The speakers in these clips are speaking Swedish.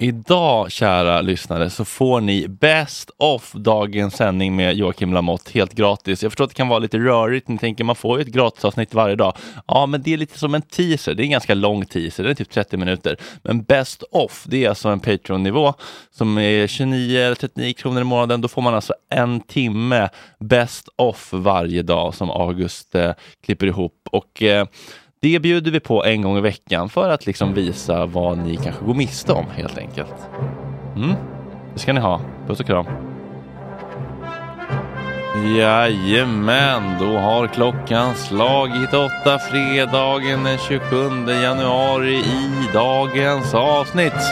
Idag, kära lyssnare, så får ni Best of dagens sändning med Joakim Lamotte helt gratis. Jag förstår att det kan vara lite rörigt. Ni tänker man får ju ett gratisavsnitt varje dag. Ja, men det är lite som en teaser. Det är en ganska lång teaser. Den är typ 30 minuter. Men Best of, det är alltså en Patreon-nivå som är 29 eller 39 kronor i månaden. Då får man alltså en timme Best of varje dag som August eh, klipper ihop. Och eh, det bjuder vi på en gång i veckan för att liksom visa vad ni kanske går miste om helt enkelt. Mm, det ska ni ha. Puss och kram. Jajamän, då har klockan slagit åtta fredagen den 27 januari i dagens avsnitt.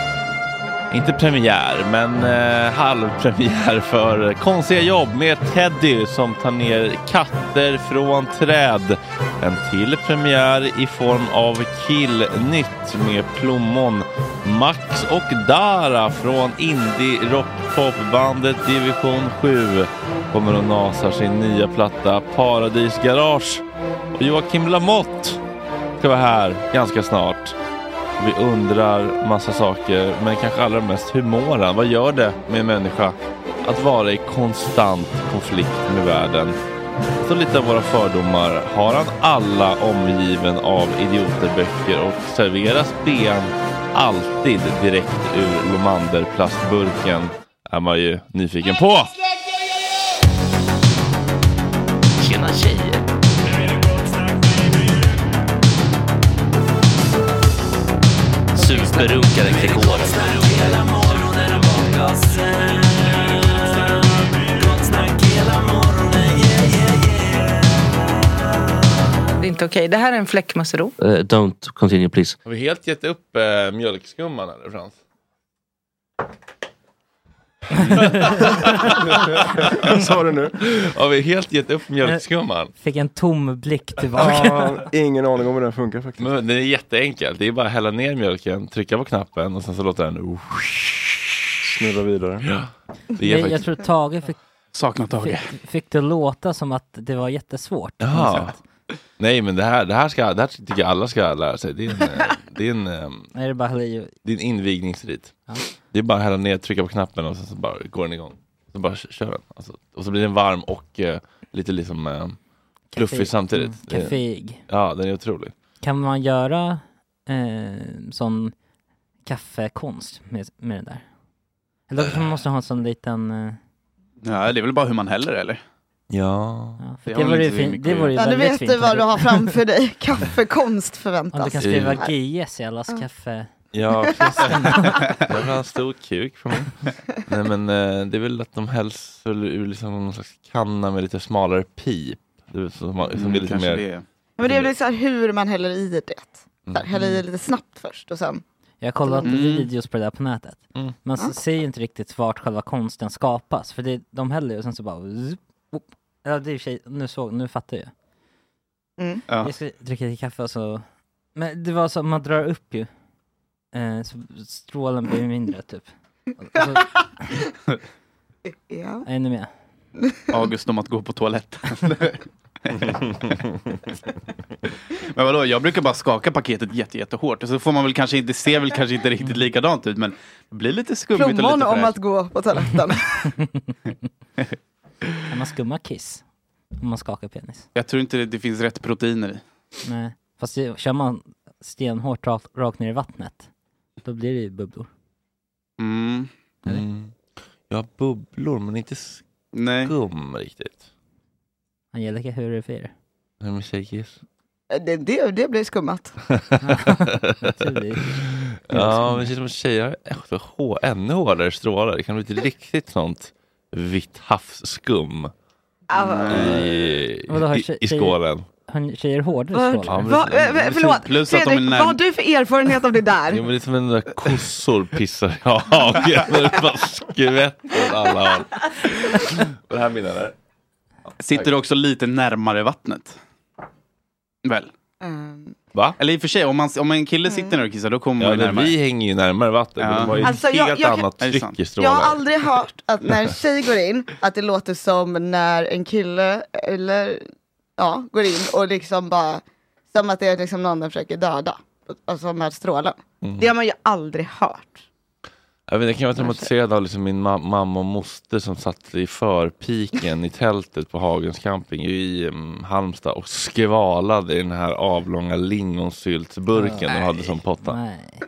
inte premiär, men eh, halvpremiär för Konstiga jobb med Teddy som tar ner katter från träd. En till premiär i form av Killnytt med Plommon, Max och Dara från indie rock-popbandet Division 7 kommer och nasar sin nya platta Paradis Garage. Och Joakim Lamotte ska vara här ganska snart. Vi undrar massa saker, men kanske allra mest hur mår han? Vad gör det med en människa att vara i konstant konflikt med världen? Så lite av våra fördomar. Har han alla omgiven av idioterböcker och serveras ben alltid direkt ur Lomander-plastburken? Är man ju nyfiken på. Tjena tjejer! Superrunkaren Gregor. Inte okej. Det här är en fläckmussero. Uh, don't continue please. Har vi helt gett upp äh, mjölkskumman eller Frans? Vad sa du nu? Har vi helt gett upp mjölkskumman? Fick en tom blick tillbaka. Ja, ingen aning om hur den funkar faktiskt. Men det är jätteenkelt. Det är bara att hälla ner mjölken, trycka på knappen och sen så låter den Snurra vidare. Ja. Det är jag, jag faktiskt... tror Tage fick, Saknar Tage. fick, fick det låta som att det var jättesvårt. på något sätt. Nej men det här, det här, ska, det här tycker jag alla ska lära sig. Det är en, eh, det är en, eh, det är bara det är en invigningsrit. Ja. Det är bara att hälla ner, trycka på knappen och sen så bara går den igång. Så bara kör den. Alltså, och så blir den varm och eh, lite liksom eh, fluffig samtidigt. Mm, Det Kaffeig. Ja, den är otrolig. Kan man göra eh, sån kaffekonst med, med den där? Eller kanske man måste ha en sån liten... Eh, Ja, det är väl bara hur man häller eller? Ja. ja, för Det det, vore ju fin, det vore ju Ja, nu väldigt vet fint. du vad om du har framför dig. Kaffekonst Om förväntas. du kan skriva GS i allas kaffe... Ja, precis. Vill ha en stor kuk på mig. Nej men eh, det är väl att de helst väl ur liksom någon slags kanna med lite smalare pip. Det är som, som Mm, blir lite kanske mer... det. Men det är väl så här hur man häller i det. Så här, Mm. häller i lite snabbt först och sen. Jag har kollat Mm. videos på det där på nätet. Mm. Man ser ju inte riktigt vart själva konsten skapas. För det, de häller ju och sen så bara... zup. Ja, det är i och för sig, nu, såg, nu fattar jag. Mm. Ja. Jag ska dricka lite kaffe och så... Men det var så att man drar upp ju. Eh, så strålen blir mindre typ. Och så, Ja. är ni med? August om att gå på toaletten. men vadå, jag brukar bara skaka paketet jätte, jättehårt. Och så får man väl kanske inte, ser väl kanske inte riktigt likadant ut men det blir lite skummigt och Plommon lite om fräscht. att gå på toaletten. Kan man skumma kiss? Om man skakar penis? Jag tror inte det, det finns rätt proteiner i. Nej. Fast det, kör man stenhårt rakt, rakt ner i vattnet, då blir det ju bubblor. Mm. Mm. Ja, bubblor men inte Nej. skum riktigt. Angelica, hur är det för er? Nej men tjejkiss. Det, det, det blir skummat. Ja, men det känns som att tjejer har ännu hårdare strålar. Det kan bli riktigt sånt vitt havsskum i, Vadå, har i, tjej- i skålen. Har ni tjejer hårdare Vad, strålar? Ja, men- va, eh, eh, förlåt, Plus att de är Fredrik, när- vad har du för erfarenhet av det där? Jo men det är som en där kossor pissar i hagen. Det bara skvätter åt alla håll. Det här mina där. Sitter du också lite närmare vattnet? Väl? Mm. Va? Eller i och för sig, om, man, om en kille sitter ner och kissar då kommer Ja, man ju närmare. vi hänger ju närmare vatten. Ja. men De har ju Alltså, jag- helt jag annat det tryck i Jag strålar. har aldrig hört att när en tjej går in, att det låter som när en kille eller ja, går in och liksom bara, som att det är liksom någon den försöker döda. Alltså med strålen. Mm. Det har man ju aldrig hört. Jag, vet, jag kan vara traumatiserad av liksom min ma- mamma och moster som satt i förpiken i tältet på Hagens camping i um, Halmstad och skvalade i den här avlånga lingonsyltsburken de hade som potta. Nej.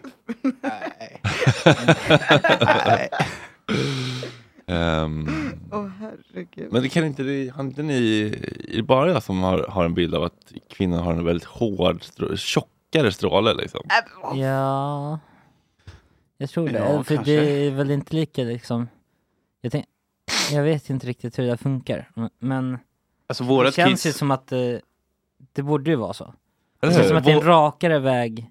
Ehm, Åh herregud. men det kan inte, det, har inte ni, är det bara jag som har, har en bild av att kvinnor har en väldigt hård, strå, tjockare stråle liksom? Äh, Ja, jag tror det. Ja, för kanske. det är väl inte lika liksom... Jag, tänk, jag vet inte riktigt hur det där funkar. Men Alltså det vårat känns ju kiss. som att det, det borde ju vara så. Det känns som att det är en rakare väg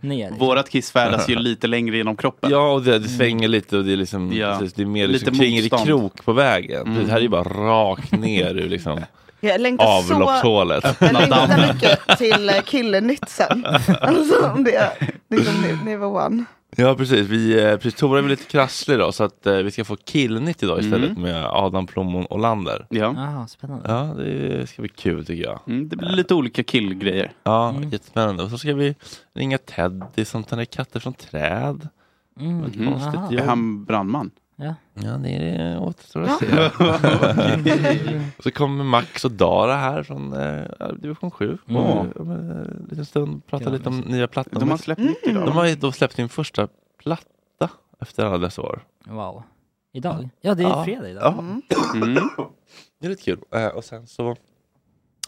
ner. Vårat kiss färdas ju lite längre genom kroppen. Ja, och det, det svänger lite och det är liksom, Ja. precis, det är mer liksom Lite kringlig krok på vägen. Mm. Det här är ju bara rakt ner ur liksom Jag längtar så... avloppshålet. Jag längtar mycket till eh, Killenytt sen. Alltså om det är liksom ni- nivå one. Ja precis, vi, eh, precis Tora är väl lite krasslig idag så att eh, vi ska få killnytt idag istället Mm. med Adam Plommon Olander. Ja. Ah, spännande. Ja, det ska bli kul tycker jag. Mm, det blir lite olika killgrejer. Ja, Mm. jättespännande. Och så ska vi ringa Teddy som tar ner katter från träd. Mm. Mm. konstigt Aha. jobb. Är han brandman? Ja. Ja, det är det återstår att se. Så kommer Max och Dara här från eh, division 7. Mm. Och, om en liten stund prata Ja, lite om nya plattan. De har släppt mycket idag. De har ju då släppt sin första platta efter alla dessa år. Wow. Idag? Ja, det är Ja. fredag idag. Ja. Mm. Det är lite kul. Eh, och sen så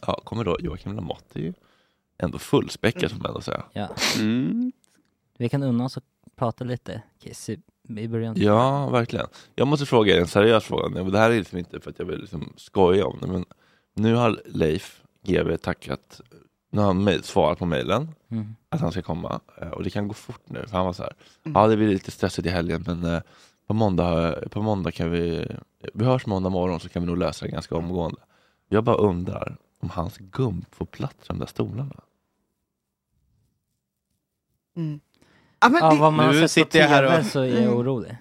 ja, kommer då Joakim Lamotte. Ju ändå fullspäckat får man ändå säga. Ja. Mm. Vi kan unna oss att prata lite Kiss i, början. Ja, verkligen. Jag måste fråga er en seriös fråga. Det här är liksom inte för att jag vill liksom skoja om det, men nu har Leif GW tackat, nu har han svarat på mejlen Mm. att han ska komma eh, och det kan gå fort nu för han var så här, ja det blir lite stressigt i helgen men eh, på måndag, på måndag kan vi, vi hörs måndag morgon så kan vi nog lösa det ganska omgående. Jag bara undrar om hans gump får plats i de där stolarna. Mm. Ja, men Ja, det, vad man har Nu sett på sitter jag här TV och- så är jag orolig.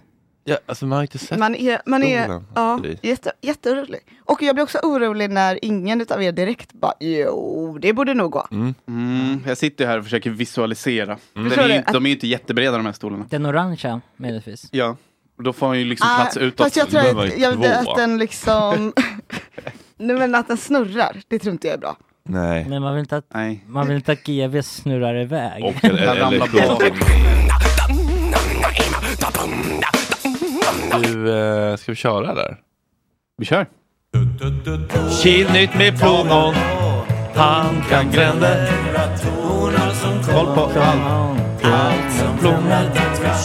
Ja, alltså man har inte sett man är, man är stolen. ja, jätte, jätteorolig. Och jag blir också orolig när ingen utav er direkt bara jo, det borde nog gå. Mm. Mm. Jag sitter här och försöker visualisera. Mm. Den är ju, de är ju inte jättebreda de här stolarna. Den orangea möjligtvis. Ja. Och Då får han ju liksom Ah, plats utåt. fast jag tror att, ju jag, två. att den liksom, nej men att den snurrar, det tror inte jag är bra. Nej. Men man vill inte att, Nej. man vill inte att GV snurrar iväg. Och eller, eller. Du, eh, ska vi köra där? Vi kör. Killnytt med plommon, han kan gränder. Koll på allt. Allt som plommon.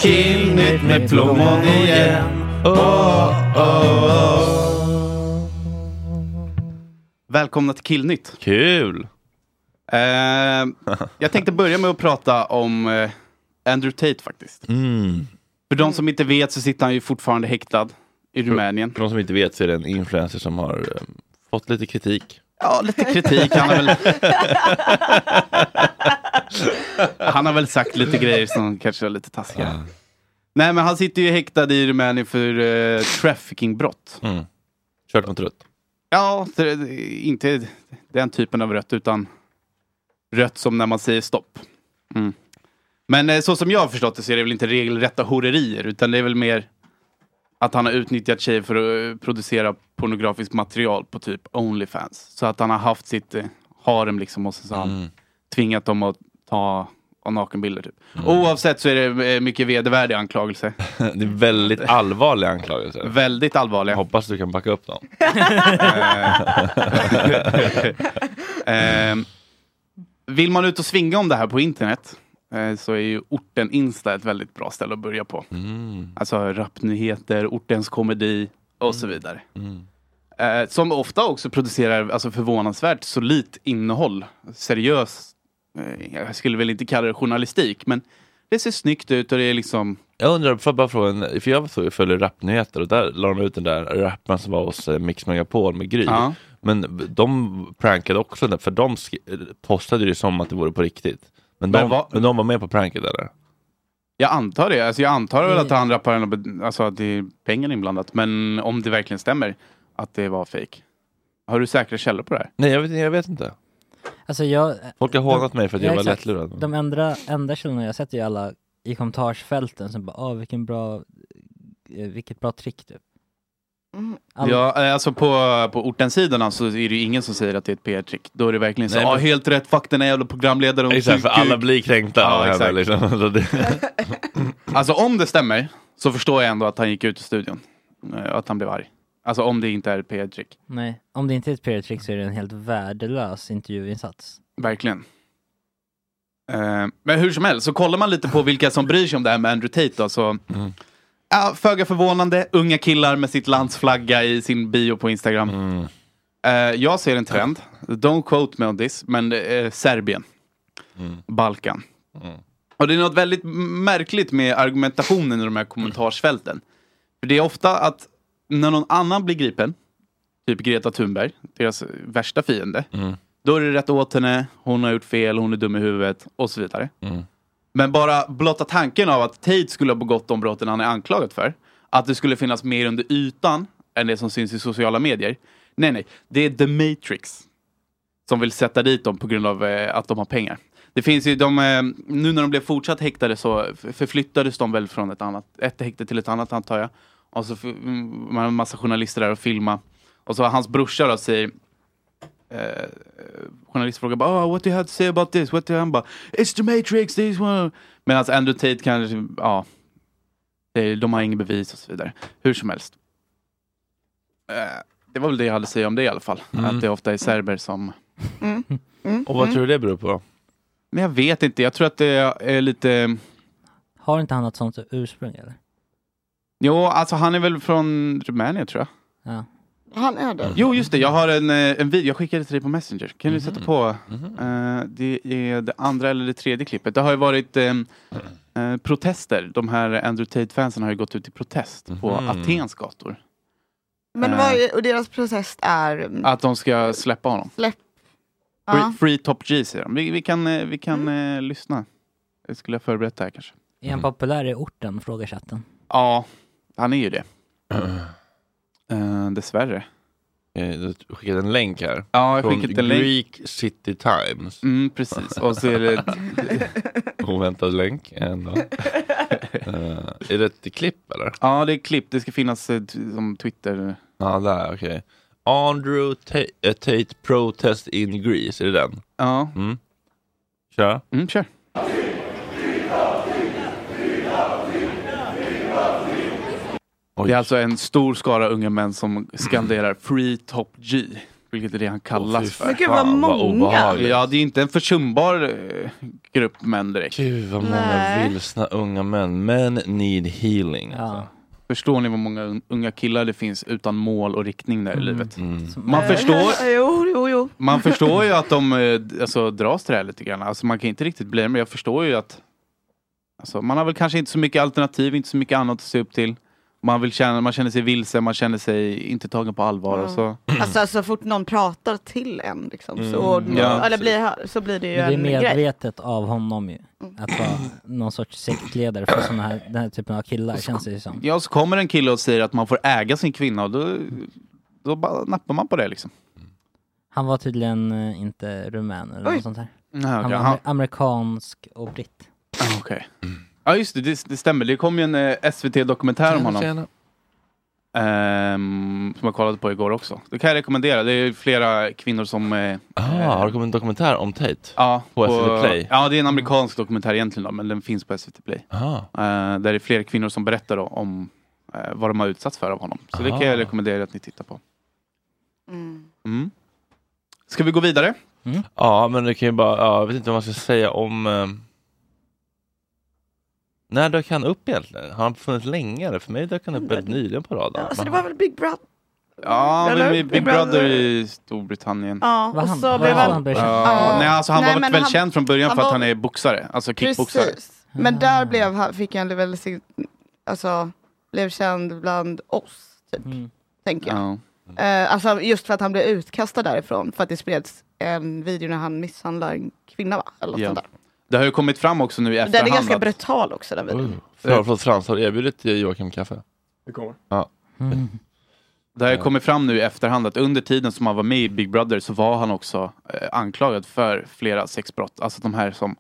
Killnytt med plommon igen. Oh, oh, oh. Välkomna till Killnytt. Kul! Eh, jag tänkte börja med att prata om eh, Andrew Tate faktiskt. Mm. För de som inte vet så sitter han ju fortfarande häktad i Rumänien. För de som inte vet så är det en influencer som har eh, fått lite kritik. Ja, lite kritik. Han har väl, han har väl sagt lite grejer som kanske är lite taskiga. Nej, men han sitter ju häktad i Rumänien för uh, traffickingbrott. Mm. Kört mot rött. Ja, det, det, inte den typen av rött, utan rött som när man säger stopp. Mm. Men eh, så som jag har förstått det så är det väl inte regelrätta horerier, utan det är väl mer att han har utnyttjat tjejer för att eh, producera pornografiskt material på typ Onlyfans. Så att han har haft sitt eh, harem liksom och sen så har han Mm. tvingat dem att ta nakenbilder. Typ. Oavsett så är det eh, mycket vedervärdig anklagelse. Det är väldigt allvarliga anklagelser. Väldigt Jag allvarliga. hoppas du kan backa upp dem. Eh, vill man ut och svinga om det här på internet eh, så är ju orten Insta ett väldigt bra ställe att börja på. Mm. Alltså rapnyheter, ortens komedi och så vidare. Mm. Eh, som ofta också producerar alltså, förvånansvärt solitt innehåll. Seriös, eh, jag skulle väl inte kalla det journalistik, men det ser snyggt ut och det är liksom Jag undrar, får jag bara fråga, en- för jag så- följer rapnyheter och där la de ut den där rapparen som var hos eh, Mix Megapol med Gry. Ja. Men de prankade också, den, för de postade det som att det vore på riktigt. Men, Men de, vad- men de var med på pranket eller? Jag antar det. Alltså jag antar väl att han rapparen, har be- alltså att det är pengar inblandat. Men om det verkligen stämmer att det var fake. Har du säkra källor på det här? Nej jag vet, jag vet inte. Alltså jag, Folk har hånat mig för att Ja, jag var exakt. lättlurad. de enda, enda källorna jag sett är alla i kommentarsfälten som bara, åh vilken bra, eh, vilket bra trick typ. Mm. All, Ja, eh, alltså på, på ortensidorna så är det ju ingen som säger att det är ett PR-trick. Då är det verkligen så, Nej, ja men- helt rätt, fuck den här jävla programledaren. Exakt, för Kuk, kuk." alla blir kränkta Ja, av henne liksom. Alltså om det stämmer så förstår jag ändå att han gick ut i studion. Eh, Att han blev arg. Alltså om det inte är ett PR-trick. Nej, om det inte är ett PR-trick så är det en helt värdelös intervjuinsats. Verkligen. Eh, men hur som helst, så kollar man lite på vilka som bryr sig om det här med Andrew Tate då, så Mm. ja, föga förvånande, unga killar med sitt lands flagga i sin bio på Instagram. mm. Eh, jag ser en trend, don't quote me on this, men är Serbien, Mm. Balkan. Mm. Och det är något väldigt märkligt med argumentationen i de här kommentarsfälten. För det är ofta att när någon annan blir gripen, typ Greta Thunberg, deras värsta fiende, då är det rätt åt henne, hon har gjort fel, hon är dum i huvudet och så vidare. Men bara blotta tanken av att Tate skulle ha begått de brotten han är anklagad för, att det skulle finnas mer under ytan än det som syns i sociala medier. Nej, nej, det är The Matrix som vill sätta dit dem på grund av eh, att de har pengar. Det finns ju de, eh, nu när de blev fortsatt häktade så förflyttades de väl från ett annat, ett häkte till ett annat antar jag. Och så mm, man har en massa journalister där och filma. Och så hans brorsa då säger eh, journalist frågar bara oh, what do you have to say about this? What do you han bara It's the Matrix, this one. Medan Andrew Tate kanske, ja, de har ingen bevis och så vidare. Hur som helst. Eh, det var väl det jag hade att säga om det i alla fall. Mm. Att det ofta är serber som... Och vad tror du det beror på? Men jag vet inte, jag tror att det är lite... Har inte han något sånt ursprung eller? Jo, alltså han är väl från Rumänien tror jag. Ja. Han är det. Jo, just det. Jag har en, eh, en video, jag skickade till dig på Messenger. Kan du Mhm. sätta på? Eh, det är det andra eller det tredje klippet. Det har ju varit eh, eh, protester. De här Andrew Tate-fansen har ju gått ut i protest på Mhm. Atens gator. Men vad och deras protest är mm, Att de ska släppa honom. släpp. Free, Ja. free Top G säger de. Vi, vi kan, vi kan eh, lyssna. Det skulle jag förberett det här kanske. Är han populär i orten? Frågar chatten. Ja, han är ju det. Uh, dessvärre. Eh, Du skickade en länk här. Ja, jag Från en länk. Greek City Times. Mm, precis. Och så är det... Oväntad länk. Ändå. Eh, är det ett klipp eller? Ja, det är klipp. Det ska finnas eh, t- som Twitter. Ja, där, okej. Andrew Ta- eh, Tate Protest in Greece, är det den? Ja. Mm. Kör. Mm, kör. Det är alltså en stor skara unga män som skanderar Free Top G. Vilket är det han kallas fy för. Men gud, vad många. Ja, det är inte en försumbar eh, grupp män direkt. Gud vad många Nej. vilsna unga män. Men need healing. Ja. Alltså. Förstår ni vad många un- unga killar det finns utan mål och riktning där i livet? Mm. Man förstår, Jo, jo, jo. man förstår ju att de eh, alltså, dras till det här lite grann. Alltså, man kan inte riktigt bli det, men jag förstår ju att alltså, man har väl kanske inte så mycket alternativ, inte så mycket annat att se upp till. Man, vill känna, man känner sig vilse, man känner sig inte tagen på allvar. Och så. Alltså så fort någon pratar till en liksom, så, Mm, ja. eller blir, så blir det ju Men det är en grej. medvetet av honom ju. Att vara någon sorts sektledare för såna här, den här typen av killar känns det ju som. Ja, så kommer en kille och säger att man får äga sin kvinna och då, då bara nappar man på det liksom. Han var tydligen eh, inte rumän eller Oj. något sånt här. Ja, Han okej. var Han- amer- amerikansk och britt. Ah, okej. Ja just det, det, det stämmer. Det kom ju en eh, SVT-dokumentär om honom. Tjena. Ehm, som jag kollade på igår också. Det kan jag rekommendera. Det är flera kvinnor som... Eh, Ah, har det kommit en dokumentär om Tate? ja, På SVT Play? Ja, det är en amerikansk dokumentär egentligen då, men den finns på SVT Play. Ah. Eh, där det är flera kvinnor som berättar då om eh, vad de har utsatts för av honom. Så det kan Ah. jag rekommendera att ni tittar på. Mm. Mm. Ska vi gå vidare? Ja, men det kan ju bara, ja, jag vet inte vad man ska säga om... Eh, när dök han upp egentligen? Har han funnits länge? eller? För mig dök han upp väldigt nyligen på radarn. Alltså det var väl Big Brother? Ja, Eller? Big, Big Brother Brother. i Storbritannien. Ja, Var och han- så var blev han- Ja, känd? nej, alltså han Nej, var väl han- känd från början han för att var- han är boxare, alltså kickboxare. Precis. Men där blev han, fick han väl sin, alltså, blev känd bland oss, typ, Mm. tänker jag. Ja. Eh, alltså just för att han blev utkastad därifrån, för att det spreds en video när han misshandlar en kvinna va? Eller något Ja. sånt där. Det har ju kommit fram också nu i Den efterhand. är ganska att- brutal också den videon. Förlåt, Frans, har du erbjudit Joakim kaffe? Det kommer. Mm. Det har ju kommit fram nu i efterhand att under tiden som han var med i Big Brother så var han också eh, anklagad för flera sexbrott. Alltså de här som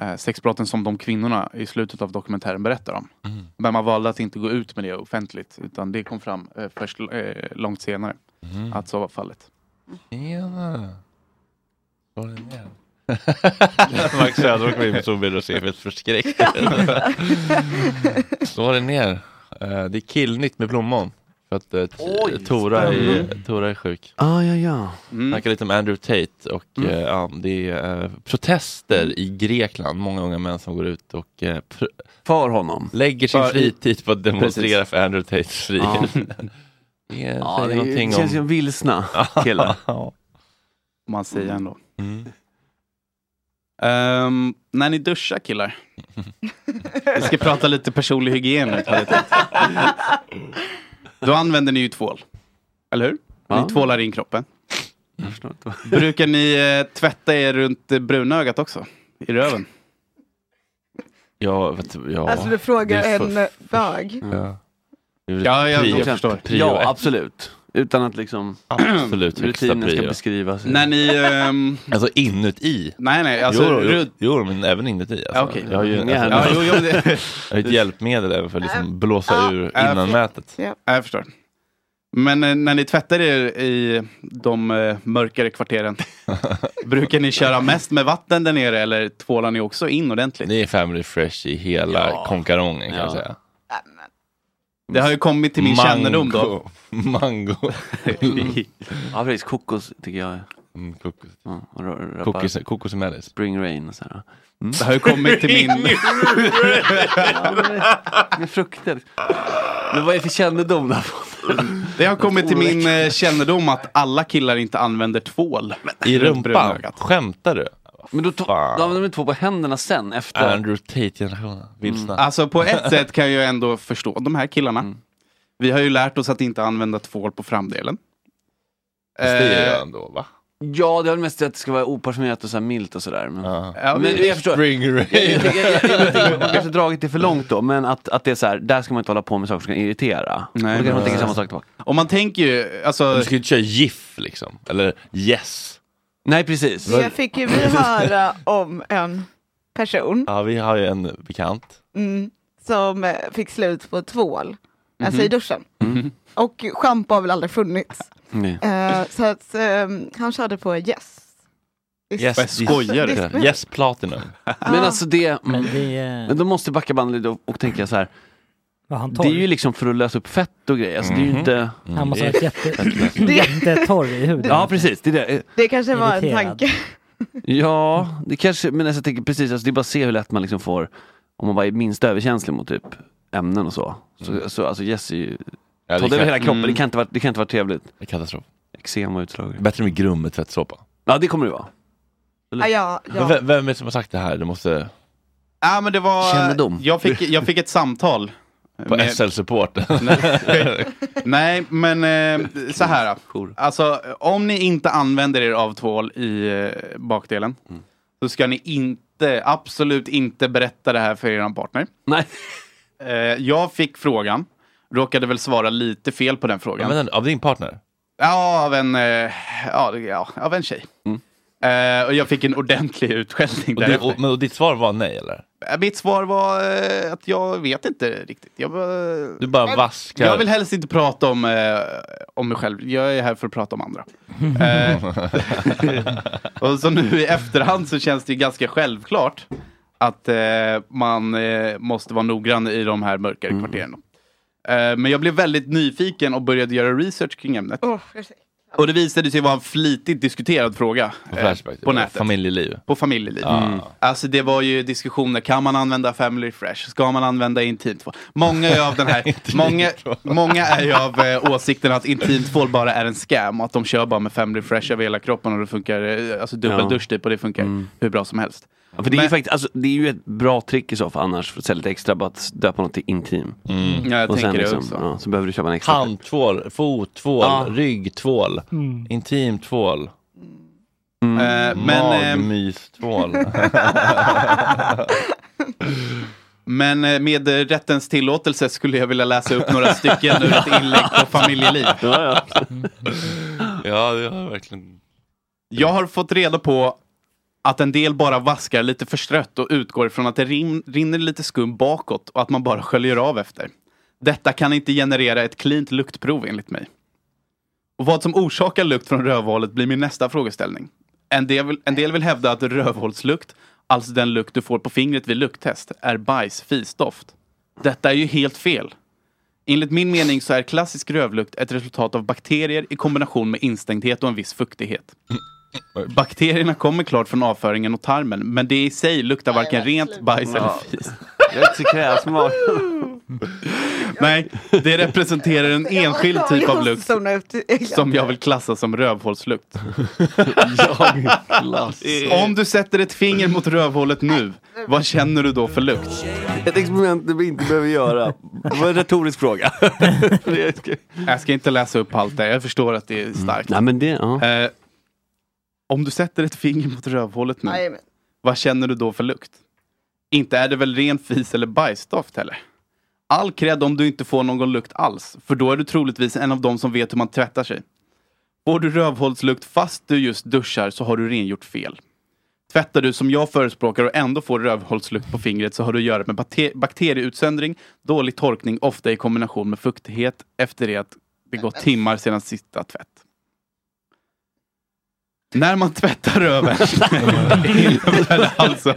eh, sexbrotten som de kvinnorna i slutet av dokumentären berättar om. Mm. Men man valde att inte gå ut med det offentligt utan det kom fram eh, först eh, långt senare Mm. att så var fallet. Tjena! Slå dig ner. Max Söderholm kom in med solbrillor och ser helt förskräckt Slå dig ner. Eh, det är killnytt med plommon. För att eh, t- Tora, är, Tora är sjuk. Ah, ja, ja. Mm. Snackar lite om Andrew Tate och Mm. eh, ja, det är eh, protester i Grekland. Många unga män som går ut och eh, pr- För honom. lägger sin För- fritid på att demonstrera Precis. för Andrew Tates frihet. Det är- Ja, det någonting känns om... ju vilsna killar. Ja. Om man säger ändå. Mm. Ehm, när ni duschar killar. Vi ska prata lite personlig hygien. Då använder ni ju tvål. Eller hur? Ja. Ni tvålar in kroppen. Brukar ni eh, tvätta er runt eh, brunögat också? I röven? Ja, vet du, ja. Alltså du frågar Det är för- en bög. Ja, Ja, jag- jag förstår. prio Ja, ett. absolut. Utan att liksom Absolut rutinen ska prio. beskrivas. När ni... ehm, Alltså inuti? nej, nej, alltså... jo, jo, jo, men även inuti. Alltså. Okej. Jag har ju alltså, Ja, jo, jo, det, jag har ett hjälpmedel även för att liksom blåsa ur Ja, innanmätet. Ja, jag förstår. Men eh, när ni tvättar er i de eh, mörkare kvarteren, brukar ni köra mest med vatten där nere eller tvålar ni också in ordentligt? Det är Family Fresh i hela Ja. konkarongen kan Ja. jag säga. Det har ju kommit till min kännedom då. Mango. Ja, precis. Kokos tycker jag. är- Mm, kokos. Ja, och Kokos, kokos och mellis. Spring rain och sådär. Det har ju kommit till min... Med frukter. Men vad är det för kännedom då? Det har kommit till min eh, kännedom att alla killar inte använder tvål. I rumpan? Skämtar du? Men då, Fan. då använder de två på händerna sen efter. Andrew Tate-generationen. Vilsna. Alltså på ett sätt kan jag ändå förstå de här killarna. Vi har ju lärt oss att inte använda tvål på framdelen. Fast det Eh, jag ändå va? Ja, det är väl mest att det ska vara oparfumerat och så här milt och sådär. Men, Ja. ja, men jag förstår. Spring rain. Jag, jag, jag, jag, jag tänker, man kanske dragit det för långt då, men att, att det är så här, där ska man inte hålla på med saker som kan irritera. Nej, och då kanske man tänker samma sak tillbaka. Och man tänker ju, alltså... Du ska ju inte köra GIF liksom. Eller Yes. Nej, precis. Jag fick ju vi höra om en person Ja, vi har ju en bekant. mm, som eh, fick slut på tvål, alltså Mhm. i duschen. Och schampo har väl aldrig funnits. Eh, så att eh, han körde på Yes. Yes, Vad skojar du? Yes Platinum. Men alltså det, Men det är... men då måste jag backa bandet lite och, och tänka så här. Han Det torr? är ju liksom för att lösa upp fett och grejer. Alltså, det är ju Mhm. inte... Han måste ha det varit jätte, jättetorr i huden. Ja, precis. Det är det. Det kanske var en Irriterad. tanke. Ja, det kanske, men alltså, jag tänker precis, alltså, det är bara att se hur lätt man liksom får, om man bara är minst överkänslig mot typ ämnen och så. Så, så alltså Jess är ju, Ja, det över hela kroppen, mm. det, kan inte vara, det kan inte vara trevligt. är katastrof. Eksem och utslag. Bättre med grum med tvättsåpa. Ja, det kommer det vara. Ja, ja, Men ja. Vem, vem är det som har sagt det här? Det måste... Ja, men det var... Kännedom. Jag fick, jag fick ett samtal. På med- SL-support. Nej, men eh, så här. Alltså, om ni inte använder er av tvål i eh, bakdelen så ska ni inte, absolut inte berätta det här för er partner. Nej. Eh, jag fick frågan, råkade väl svara lite fel på den Ja, frågan. men, av din partner? Ja, av en, eh, ja, ja, av en tjej. Eh, och jag fick en ordentlig utskällning Och, det, och, men, och ditt svar var nej eller? Eh, Mitt svar var eh, att jag vet inte riktigt. Jag, Du bara vaskar? jag vill helst inte prata om, eh, om mig själv. Jag är här för att prata om andra. eh, och så nu i efterhand så känns det ju ganska självklart att eh, man eh, måste vara noggrann i de här mörkare kvarteren. Eh, men jag blev väldigt nyfiken och började göra research kring ämnet. Jag ser. Och det visade sig vara en flitigt diskuterad fråga På eh, Flashback? på nätet. Familjeliv? På familjeliv. Mm. Alltså det var ju diskussioner, kan man använda Family Fresh? Ska man använda intimtvål? Många är av den här, många, många är ju av eh, åsikten att intimtvål bara är en scam och att de kör bara med Family Fresh över hela kroppen och det funkar, eh, alltså dubbeldusch typ och det funkar hur bra som helst. Ja, för det, är ju faktiskt, alltså, det är ju ett bra trick i så fall annars, för att sälja lite extra, bara att döpa något till intim. Mm. Ja, jag och sen tänker liksom, det också. ja, så behöver du köpa en extra. Handtvål, fottvål, Ja. ryggtvål, intimtvål, Eh, men, eh, magmystvål. men eh, med eh, rättens tillåtelse skulle jag vilja läsa upp några stycken ur ett inlägg på familjeliv. Ja, ja. ja, det har jag verkligen... Jag har fått reda på att en del bara vaskar lite förstrött och utgår från att det rin rinner lite skum bakåt och att man bara sköljer av efter. Detta kan inte generera ett cleant luktprov enligt mig. Och vad som orsakar lukt från rövhålet blir min nästa frågeställning. En del, vill, en del vill hävda att rövhålslukt, alltså den lukt du får på fingret vid lukttest, är bajs, fisdoft. Detta är ju helt fel. Enligt min mening så är klassisk rövlukt ett resultat av bakterier i kombination med instängdhet och en viss fuktighet. Bakterierna kommer klart från avföringen och tarmen, men det i sig luktar varken rent, bajs eller fis. Jag är inte så kräsmart. Nej, det representerar en enskild typ av lukt som jag vill klassa som rövhålslukt. Klass. Om du sätter ett finger mot rövhålet nu, vad känner du då för lukt? Ett experiment vi inte behöver göra. Det var en retorisk fråga. Jag ska inte läsa upp allt det, jag förstår att det är starkt. Nej men det, ja. Eh, om du sätter ett finger mot rövhålet nu, Nej, men- vad känner du då för lukt? Inte är det väl ren fis eller bajsdoft heller? All cred om du inte får någon lukt alls, för då är du troligtvis en av dem som vet hur man tvättar sig. Får du rövhålslukt fast du just duschar så har du rengjort fel. Tvättar du som jag förespråkar och ändå får rövhålslukt på fingret så har du att göra med bakte- bakterieutsöndring, dålig torkning, ofta i kombination med fuktighet efter det att det gått timmar sedan sista tvätt. När man tvättar röven alltså...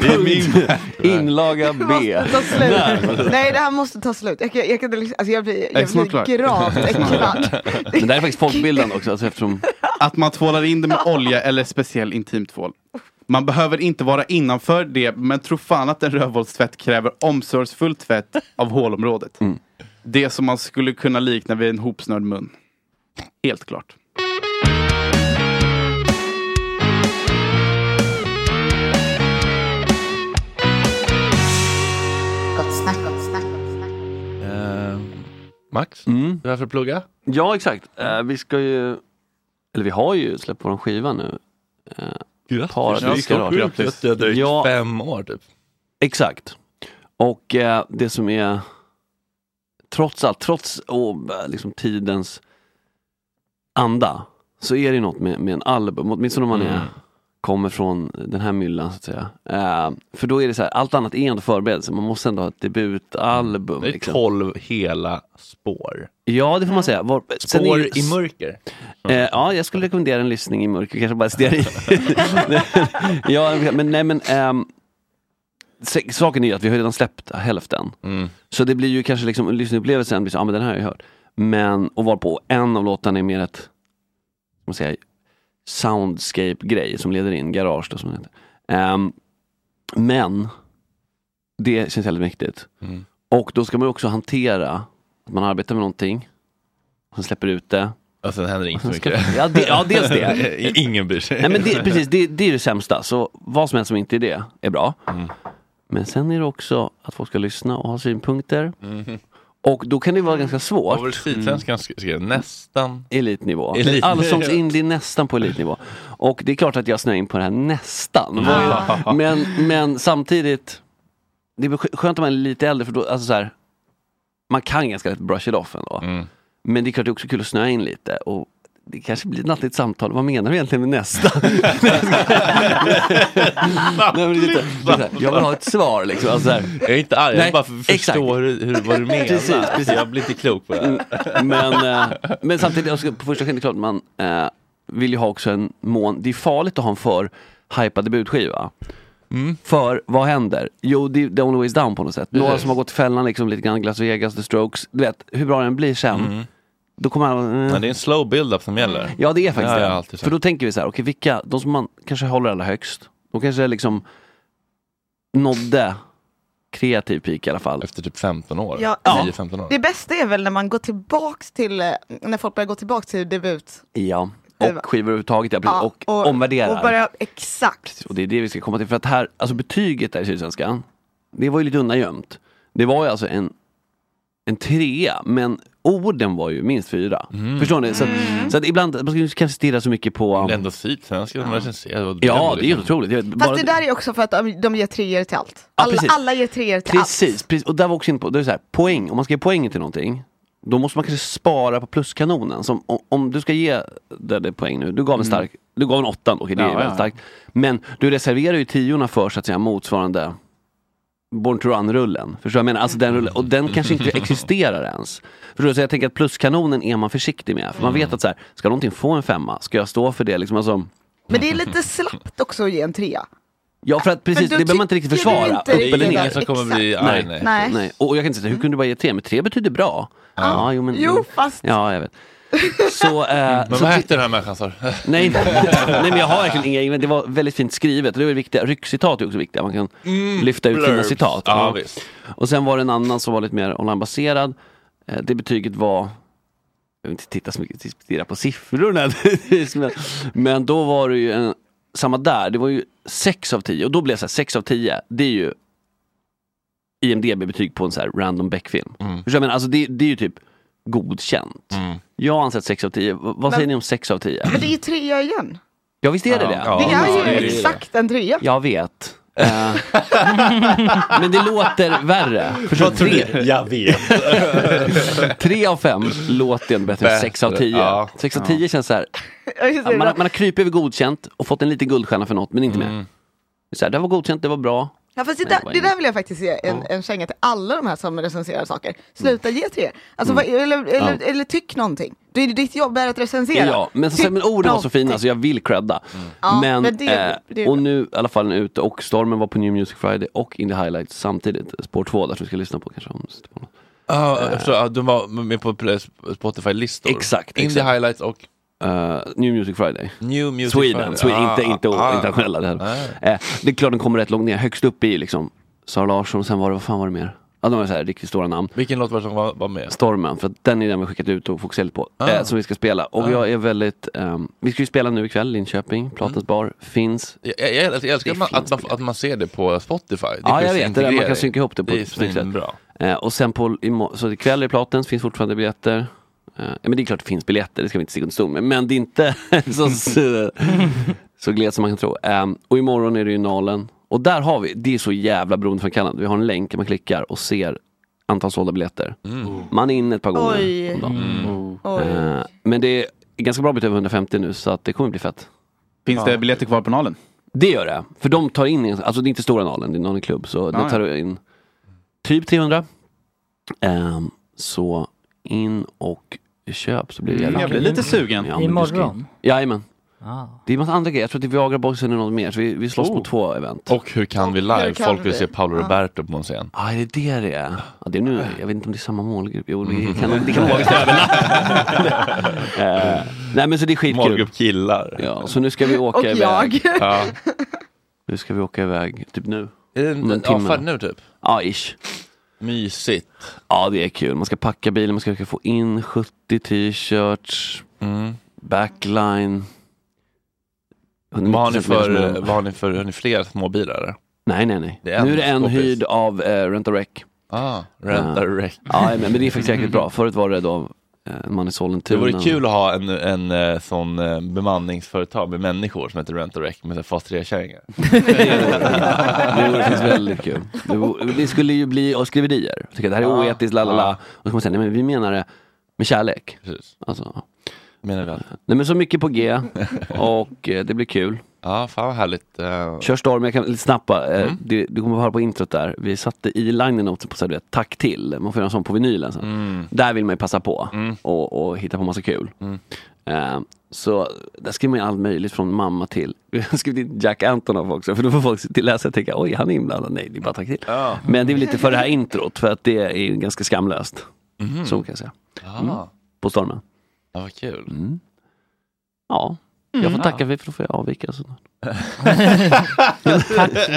Det är min... Inlaga B. måste ta slut. Nej, det här måste ta slut. Jag, kan- jag, kan, liksom- alltså jag blir, jag blir gravt äcklad. Men det här är faktiskt folkbildande också, alltså eftersom Att man tvålar in det med olja eller speciell intimtvål. Man behöver inte vara innanför det, men tro fan att en rövhålstvätt kräver omsorgsfull tvätt av hålområdet. Det som man skulle kunna likna vid en hopsnörd mun. Helt klart. Max, Mm. du är här för att plugga? Ja exakt, Eh, vi ska ju, eller vi har ju släppt vår skiva nu. Uh, Paradis Ja, grattis. Det har dröjt Ja. fem år typ. Exakt. Och eh, det som är trots allt, trots oh, liksom tidens anda, så är det något med, med en album, åtminstone om man är, Mm. Kommer från den här myllan så att säga. Eh, för då är det så här, allt annat är ändå förberedelse, man måste ändå ha ett debutalbum. Det är liksom. tolv hela spår. Ja, det får man säga. Var, är Spår ju- i mörker. Eh, ja, jag skulle rekommendera en lyssning i mörker, kanske bara stearin. ja, men nej men se- Saken är ju att vi har redan släppt hälften. Mm. Så det blir ju kanske liksom, lyssnupplevelsen blir så, ja men den här har jag hört. Men, och var på en av låtarna är mer ett, vad man säger, soundscape-grej som leder in, garage då som det heter. Ehm, men, det känns väldigt viktigt. Mm. Och då ska man också hantera att man arbetar med någonting, sen släpper ut det. Och sen händer inte så mycket. Ja, det, ja dels det. Ingen bryr sig. Nej men det, precis, det, det är det sämsta. Så vad som helst som inte är det är bra. Mm. Men sen är det också att folk ska lyssna och ha synpunkter. Mhm. Och då kan det vara ganska Vad svårt. var Sydsvenskan sk- skrev? Nästan. Elitnivå. Elit. Allsångs indie nästan på elitnivå. Och det är klart att jag snöar in på det här nästan. Men, men samtidigt, det är skönt om man är lite äldre för då, alltså så här, man kan ganska lätt brush it off ändå. Mm. Men det är klart det är också kul att snöa in lite. Och det kanske blir ett nattligt samtal. Vad menar du egentligen med nästa? Nej, men lite, här, jag vill ha ett svar liksom. Alltså. Jag är inte arg, Nej, jag bara exakt. förstår hur, hur, vad du menar. Precis, precis. Jag blir inte klok på det här. men, eh, men samtidigt, på första skedet, klart man eh, vill ju ha också en mån. Det är farligt att ha en för hypad debutskiva. Mm. För vad händer? Jo, det är the only way is down på något sätt. Några som har gått i fällan, liksom, lite grann Las Vegas, The Strokes. Du vet, hur bra den blir sen. Mm. Då kommer alla... eh. Men det är en slow build-up som gäller. Ja det är faktiskt Ja, det. sagt. För då tänker vi så här, okej vilka, de som man kanske håller allra högst, de kanske liksom nådde kreativ peak i alla fall. Efter typ 15 år. Ja, 10-15 år. Det bästa är väl när man går tillbaks till, eh, när folk börjar gå tillbaks till debut. Ja, och skivor överhuvudtaget ja, precis. och, och, omvärderar. Och börja, exakt. Och det är det vi ska komma till. För att här, alltså betyget där i Sydsvenskan, det var ju lite undangömt. Det var ju alltså en, en trea, men orden var ju minst fyra. Mm. Förstår ni? Så, att- så att ibland, man ska kanske stirra så mycket på... Men ändå Sydsvenskan som recenserar. Ja, det är ju liksom- otroligt. Jag Fast bara- det där är också för att de, de ger treor till allt. Ja, Alla, precis. alla ger treor till allt. Precis, precis, och där var också inne på, det är så här, poäng, om man ska ge poäng till någonting då måste man kanske spara på pluskanonen. Som, om, om du ska ge det, det poäng nu, du gav en stark, du gav en åtta, okej det är Ja, väldigt ja. starkt. Men du reserverar ju tiorna för så att säga motsvarande Born to Run-rullen. Förstår jag menar? Alltså den rullen, och den kanske inte existerar ens. Förstår du? Så jag tänker att pluskanonen är man försiktig med. För man vet att så här, ska någonting få en femma, ska jag stå för det? Liksom, alltså, Men det är lite slappt också att ge en trea. ja, för att precis, då det behöver man inte riktigt försvara. inte upp riktigt eller det ner. där. Ingen som kommer bli Exakt. arg, Nej, nej. Nej. nej. Och jag kan inte säga, hur kunde du bara ge tre? Men tre betyder bra. Ja, jo men... Jo, fast- Ja, jag vet. Så, eh, Men så vad hette den här människan sa? Nej, nej men jag har verkligen inga egna, det var väldigt fint skrivet. Det var viktigt. Ryckcitat är också viktiga, man kan Mm, lyfta ut blurbs. citat. Ja. Och sen var det en annan som var lite mer onlinebaserad. Eh, Det betyget var, jag vill inte titta så mycket, stirra på siffrorna. men, men då var det ju en, samma där, det var ju 6 av 10 och då blev jag så här, 6 av 10, det är ju IMDB-betyg på en så här random Beck-film. Mm. Förstår du vad jag menar? Alltså det, det är ju typ godkänt. Jag har ansett 6 av 10, V- vad Men- säger ni om 6 av 10? Men det är ju trea igen. Ja visst är det Ja, det? ja. det är ju det är det. exakt en trea. Jag vet. Eh, men det låter värre. Förstår du? Tre, Jag vet. tre av fem låter ändå bättre än sex av tio. ja. Sex av tio känns så här, Ja, man, har- man har krypit över godkänt och fått en liten guldstjärna för något, men inte mer. Det, är så här, det var godkänt, det var bra. Ja, fast det, där, det där vill jag faktiskt ge en, en känga till alla de här som recenserar saker. Sluta ge tre. Alltså, Mm. vad, eller, eller, eller tyck någonting. Det är ditt jobb är att recensera. Ja, men, så, men orden var så fina så jag vill credda. Ja, men, men det- eh, det- och nu i alla fall ute och Stormen var på New Music Friday och In the Highlights samtidigt. Spår 2 där som vi ska lyssna på kanske. Om, på något. Ja, förstår. Ja, de var med på Spotify-listor. Exakt, Indie exakt. highlights och Eh, New Music Friday. New Music Sweden, Friday. Sweden Ah, inte, inte ah, internationella. Det, ah. Eh, det är klart den kommer rätt långt ner. Högst upp i liksom Sara Larsson och sen var det, vad fan var det mer? Ja, de var så här riktigt stora namn. Vilken låt var det som var, var med? Stormen, för den är den vi skickat ut och fokuserat på. Ah. Eh, som vi ska spela. Och Ah. jag är väldigt, ehm, vi ska ju spela nu ikväll, Linköping, Platens bar, finns. Jag, jag, jag älskar, att, man, att, man, att man ser det på Spotify. Det Ja, jag vet, det där, man kan synka ihop det på Det är ett snyggt sätt. Eh, och sen på, så ikväll är Platens, finns fortfarande biljetter. Eh, ja, men det är klart det finns biljetter, det ska vi inte sticka under stol med. Men det är inte så, så, så som man kan tro. Ehm, och imorgon är det ju Nalen. Och där har vi, det är så jävla beroendeframkallande. Vi har en länk, man klickar och ser antal sålda biljetter. Man är inne ett par gånger Oj. om dagen. Oj. Eh, men det är ganska bra bit över 150 nu så att det kommer bli fett. Finns det biljetter kvar på Nalen? Det gör det. För de tar in, alltså det är inte stora Nalen, det är Nalen klubb. Så Ah, det ja. tar in typ 300. Ehm, så in och köp så blir det Mm, jävligt jag blir lite sugen. Ja, men du ska- Imorgon? Jajamän. Ah. Det är en massa andra grejer. Jag tror att det är Viagra Boysen och något mer. Så vi, vi slåss Oh. på två event. Och hur kan vi live? hur kan Folk vill vi? se Paolo Ja. Roberto på en scen. Ja, ah, är det det det är? Ja, det är nu, jag vet inte om det är samma målgrupp. Jo, det kan, det kan vara visst överlapp. Eh, Nej men så det är skitkul. Målgrupp killar. Ja, så nu ska vi åka Och iväg. jag. Ja. Nu ska vi åka iväg, typ nu. Om en timme. avfärd nu typ? Ja, ish. Mysigt. Ja, det är kul. Man ska packa bilen, man ska få in 70 t-shirts, Mm. backline. Vad har ni 190% för, vad har ni för, har ni fler småbilar? Nej, nej, nej. Är nu är det en skåpis. hyrd av uh, Rent a Rec. Ah, rent a wreck. Ja, men, men det är faktiskt jäkligt bra. Förut var det då eh, man i Det Sollentuna. vore kul att ha en, en eh, sån eh, bemanningsföretag med människor som heter Rent a Wreck med fas 3-kärringar. Det vore faktiskt väldigt kul. Det, vore, det skulle ju bli och skriverier. Tycker det här är Ja, oetiskt, lalala. ja. Och så kan man säga, nej men vi menar det med kärlek. Precis. Alltså, Menar väl? nej men så mycket på G och eh, det blir kul. Ja, fan vad härligt. Eh, Kör storm, jag kan lite snabbt bara, eh, Mm. det, du kommer att höra på introt där. Vi satte i liner notes på så här, du tack till. Man får göra en sån på vinylen sen. Mm. Där vill man ju passa på Mm. och, och hitta på massa kul. Mm. Eh, så där skriver man ju allt möjligt från mamma till, vi har skrivit in Jack Antonoff också för då får folk till läsa och tänka oj han är inblandad, nej det är bara tack till. Ja. Men det är väl lite för det här introt för att det är ju ganska skamlöst. Mhm. Så kan jag säga. Ah, På stormen. ja, vad kul. Mm. Ja, jag får tacka för att jag får avvika. Tack Max.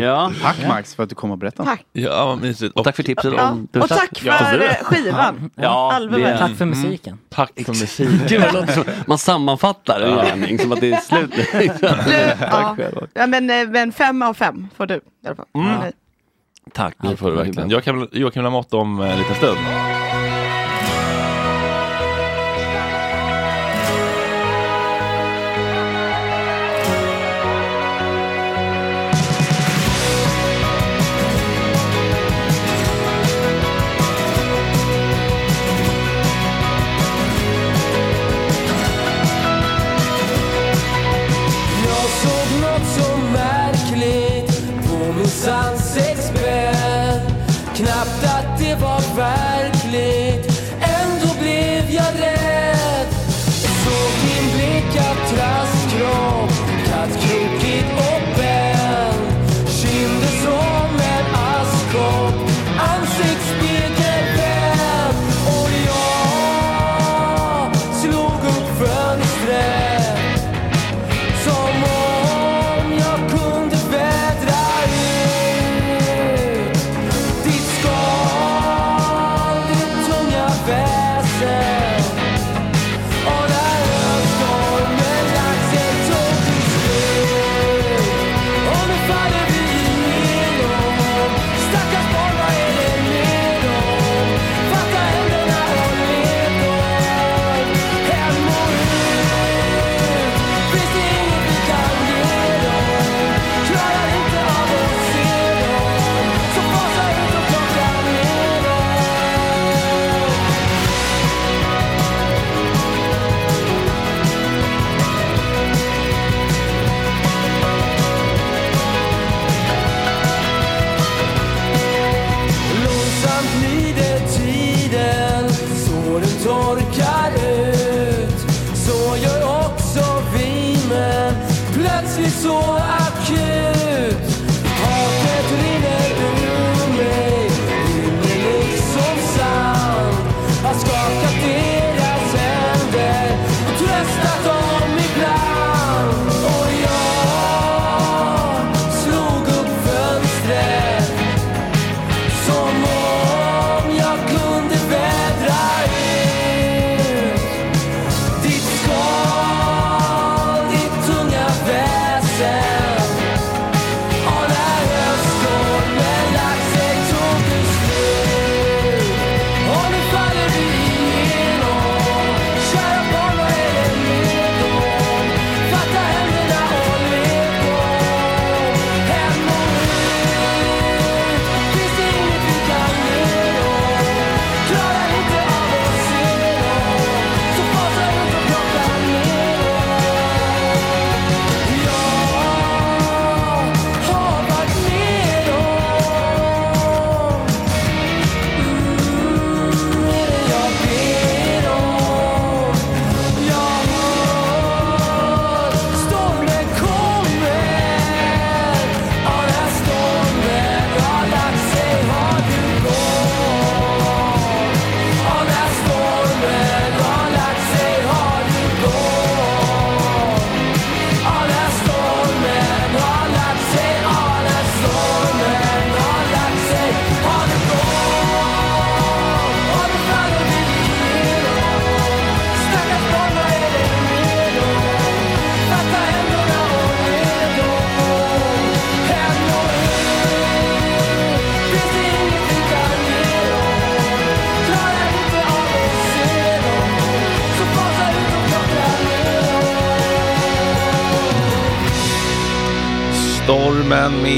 Ja. Tack Max för att du kom och berättade. Tack. Ja, mysigt. Och tack för tipset Ja. om Och tack för Ja. eh, skivan. Ja, Albumet. Tack för musiken. Tack för musiken. Gud, vad det låter som, man sammanfattar en gärning som att det är slut. Du, ja. men, eh, men fem av fem får du i alla fall. Nej. Tack. Det får du verkligen. Joakim, Joakim Lamotte om en liten stund.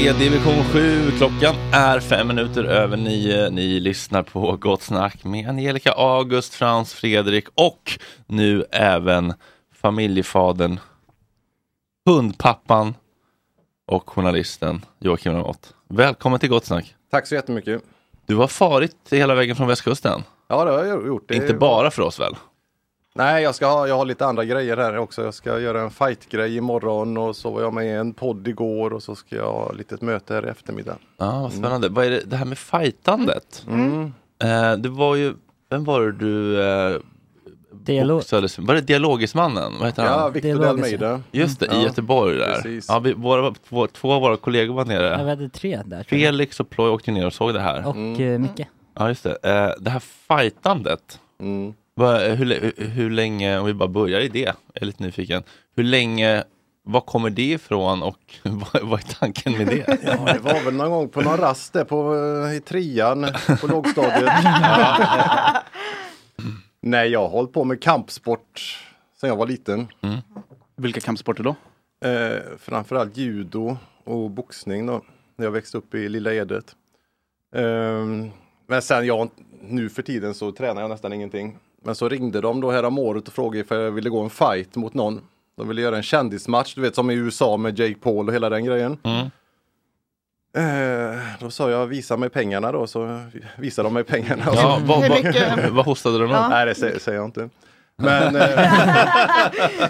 Med division 7. Klockan är fem minuter över nio. Ni lyssnar på Gott Snack med Angelica August, Frans Fredrik och nu även familjefadern, hundpappan och journalisten Joakim Lamotte. Välkommen till Gott Snack. Tack så jättemycket. Du har farit hela vägen från västkusten. Ja, det har jag gjort. Det Inte bara för oss väl? Nej, jag, ska ha, jag har lite andra grejer här också. Jag ska göra en fightgrej imorgon och så var jag med i en podd igår och så ska jag ha ett litet möte här i eftermiddag. Ja, vad spännande. Vad är det, det här med fightandet? Mm. Eh, det var ju, vem var det du eh, Dialog- boxades? Var det Dialogismannen? Vad heter Ja, han? Victor Dialogis. Almeida. Just det, Mm. i Ja, Göteborg där. precis. Ja, vi, våra, två, två av våra kollegor var nere. Ja, vi hade tre där. Felix och Ploy åkte ner och såg det här. Och eh, Micke. Ja, just det. Eh, det här fightandet. Mm. Hur, hur, hur länge, om vi bara börjar i det, jag är lite nyfiken. Hur länge, var kommer det ifrån och vad, vad är tanken med det? Ja, det var väl någon gång på någon rast där på, eh, i trean på lågstadiet. Nej, jag har hållit på med kampsport sedan jag var liten. Vilka kampsporter då? Eh, framförallt judo och boxning då, när jag växte upp i Lilla Edet. Ehm, men sen jag, nu för tiden så tränar jag nästan ingenting. Men så ringde de då här om året och frågade ifall jag ville gå en fight mot någon. De ville göra en kändismatch, du vet som i USA med Jake Paul och hela den grejen. Eh, då sa jag visa mig pengarna då, så visade de mig pengarna. Ja, vad, vad, vad hostade de då? Nej, det säger, säger jag inte. Men, eh,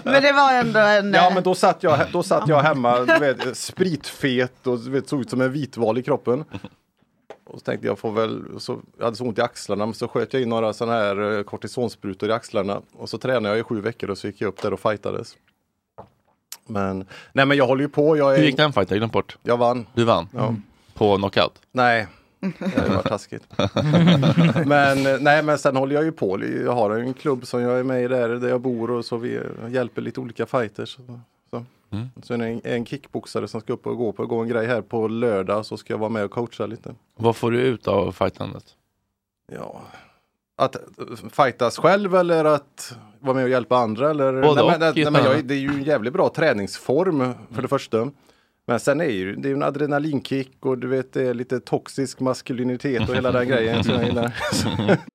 Men det var ändå en... Ja eh, men då satt jag, då satt jag hemma, du vet, spritfet och du vet, såg ut som en vitval i kroppen. Och så tänkte jag får väl, så, jag hade så ont i axlarna men så sköt jag in några sådana här eh, kortisonsprutor i axlarna. Och så tränade jag i sju veckor och så gick jag upp där och fightades. Men, nej men jag håller ju på. Jag är, Hur gick den fighten? Glömt bort. Jag vann. Du vann? Ja. På knockout? Nej, det var taskigt. men eh, nej men sen håller jag ju på. Jag har en klubb som jag är med i där, där jag bor och så vi hjälper lite olika fighters. Så, så. Mm. Sen är det en, en kickboxare som ska upp och gå på gå en grej här på lördag så ska jag vara med och coacha lite. Vad får du ut av fightandet? Ja, att eh, fightas själv eller att vara med och hjälpa andra? Eller? Både nej, och, men, nej, är men jag, det är ju en jävligt bra träningsform för det första. Men sen är ju, det är ju en adrenalinkick och du vet det är lite toxisk maskulinitet och hela den grejen som jag gillar.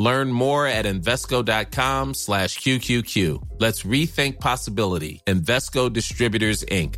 Learn more at Invesco.com slash QQQ. Let's rethink possibility. Investco Distributors, Inc.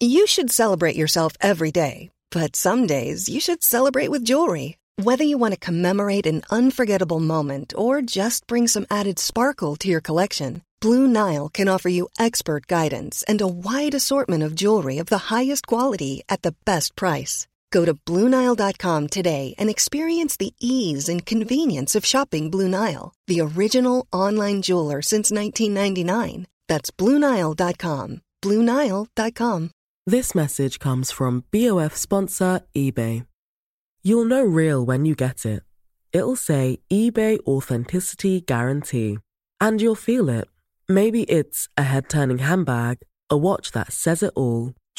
You should celebrate yourself every day, but some days you should celebrate with jewelry. Whether you want to commemorate an unforgettable moment or just bring some added sparkle to your collection, Blue Nile can offer you expert guidance and a wide assortment of jewelry of the highest quality at the best price. Go to BlueNile.com today and experience the ease and convenience of shopping Blue Nile, the original online jeweler since 1999. That's BlueNile.com. BlueNile.com. This message comes from BOF sponsor eBay. You'll know real when you get it. It'll say eBay Authenticity Guarantee. And you'll feel it. Maybe it's a head turning handbag, a watch that says it all,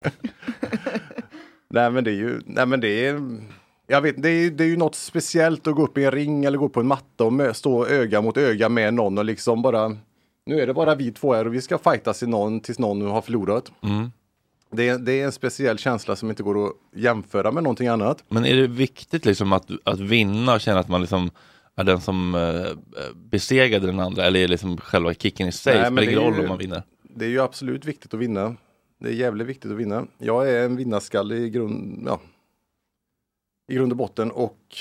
nej men det är ju, nej men det är, jag vet, det är, det är ju något speciellt att gå upp i en ring eller gå på en matta och mö, stå öga mot öga med någon och liksom bara, nu är det bara vi två här och vi ska fightas i någon tills någon har förlorat. Mm. Det, är- det är en speciell känsla som inte går att jämföra med någonting annat. Men är det viktigt liksom att, att vinna och känna att man liksom är den som eh, besegrade den andra eller är liksom själva kicken i sig? Nej, Spelar men ingen roll om man vinner? Det är ju absolut viktigt att vinna. Det är jävligt viktigt att vinna. Jag är en vinnarskalle i grund, ja, i grund och botten och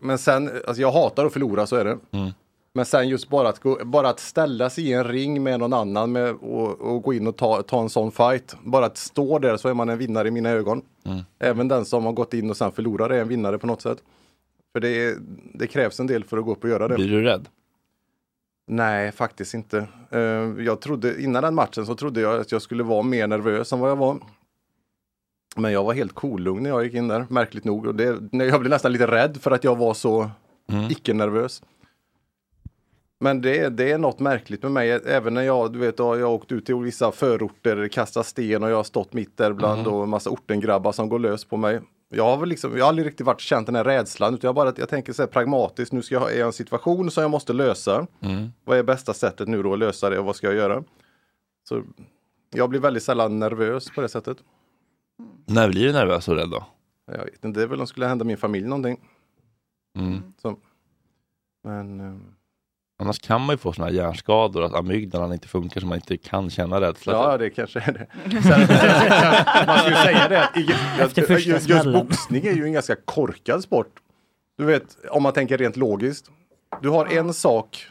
men sen, alltså jag hatar att förlora, så är det. Mm. Men sen just bara att, gå, bara att ställa sig i en ring med någon annan med, och, och gå in och ta, ta en sån fight. Bara att stå där så är man en vinnare i mina ögon. Mm. Även den som har gått in och sen förlorar är en vinnare på något sätt. För det, är, det krävs en del för att gå upp och göra det. Blir du rädd? Nej, faktiskt inte. Eh, jag trodde, innan den matchen så trodde jag att jag skulle vara mer nervös än vad jag var. Men jag var helt kolugn när jag gick in där, märkligt nog. Och det, jag blev nästan lite rädd för att jag var så icke-nervös. Men det, det är något märkligt med mig, även när jag, du vet, jag har åkt ut till vissa förorter, kastat sten och jag har stått mitt där bland Mm. och en massa ortengrabbar som går lös på mig. Jag har väl liksom, jag har aldrig riktigt varit känt den här rädslan, utan jag bara, jag tänker så här pragmatiskt, nu ska jag, är jag en situation som jag måste lösa. Mm. Vad är bästa sättet nu då att lösa det och vad ska jag göra? Så jag blir väldigt sällan nervös på det sättet. När blir du nervös och rädd då? Jag vet inte, det är väl om det skulle hända min familj någonting. Mm. Så. Men eh, Annars kan man ju få såna här hjärnskador, att amygdalan inte funkar så man inte kan känna rädsla. ja, det kanske är det. Sen, man skulle säga det, att just, just boxning är ju en ganska korkad sport. Du vet, om man tänker rent logiskt. Du har en sak,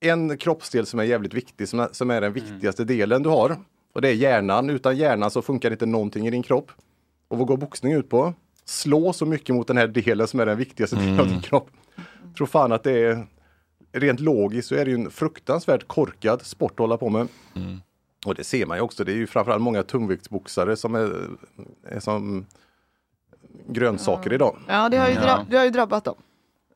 en kroppsdel som är jävligt viktig, som är, som är den viktigaste delen du har. Och det är hjärnan. Utan hjärnan så funkar inte någonting i din kropp. Och vad går boxning ut på? Slå så mycket mot den här delen som är den viktigaste delen av din kropp. Tror fan att det är rent logiskt så är det ju en fruktansvärt korkad sport att hålla på med. Och det ser man ju också. Det är ju framförallt många tungviktsboxare som är, är som grönsaker idag. Ja, det har ju, dra- det har ju drabbat dem.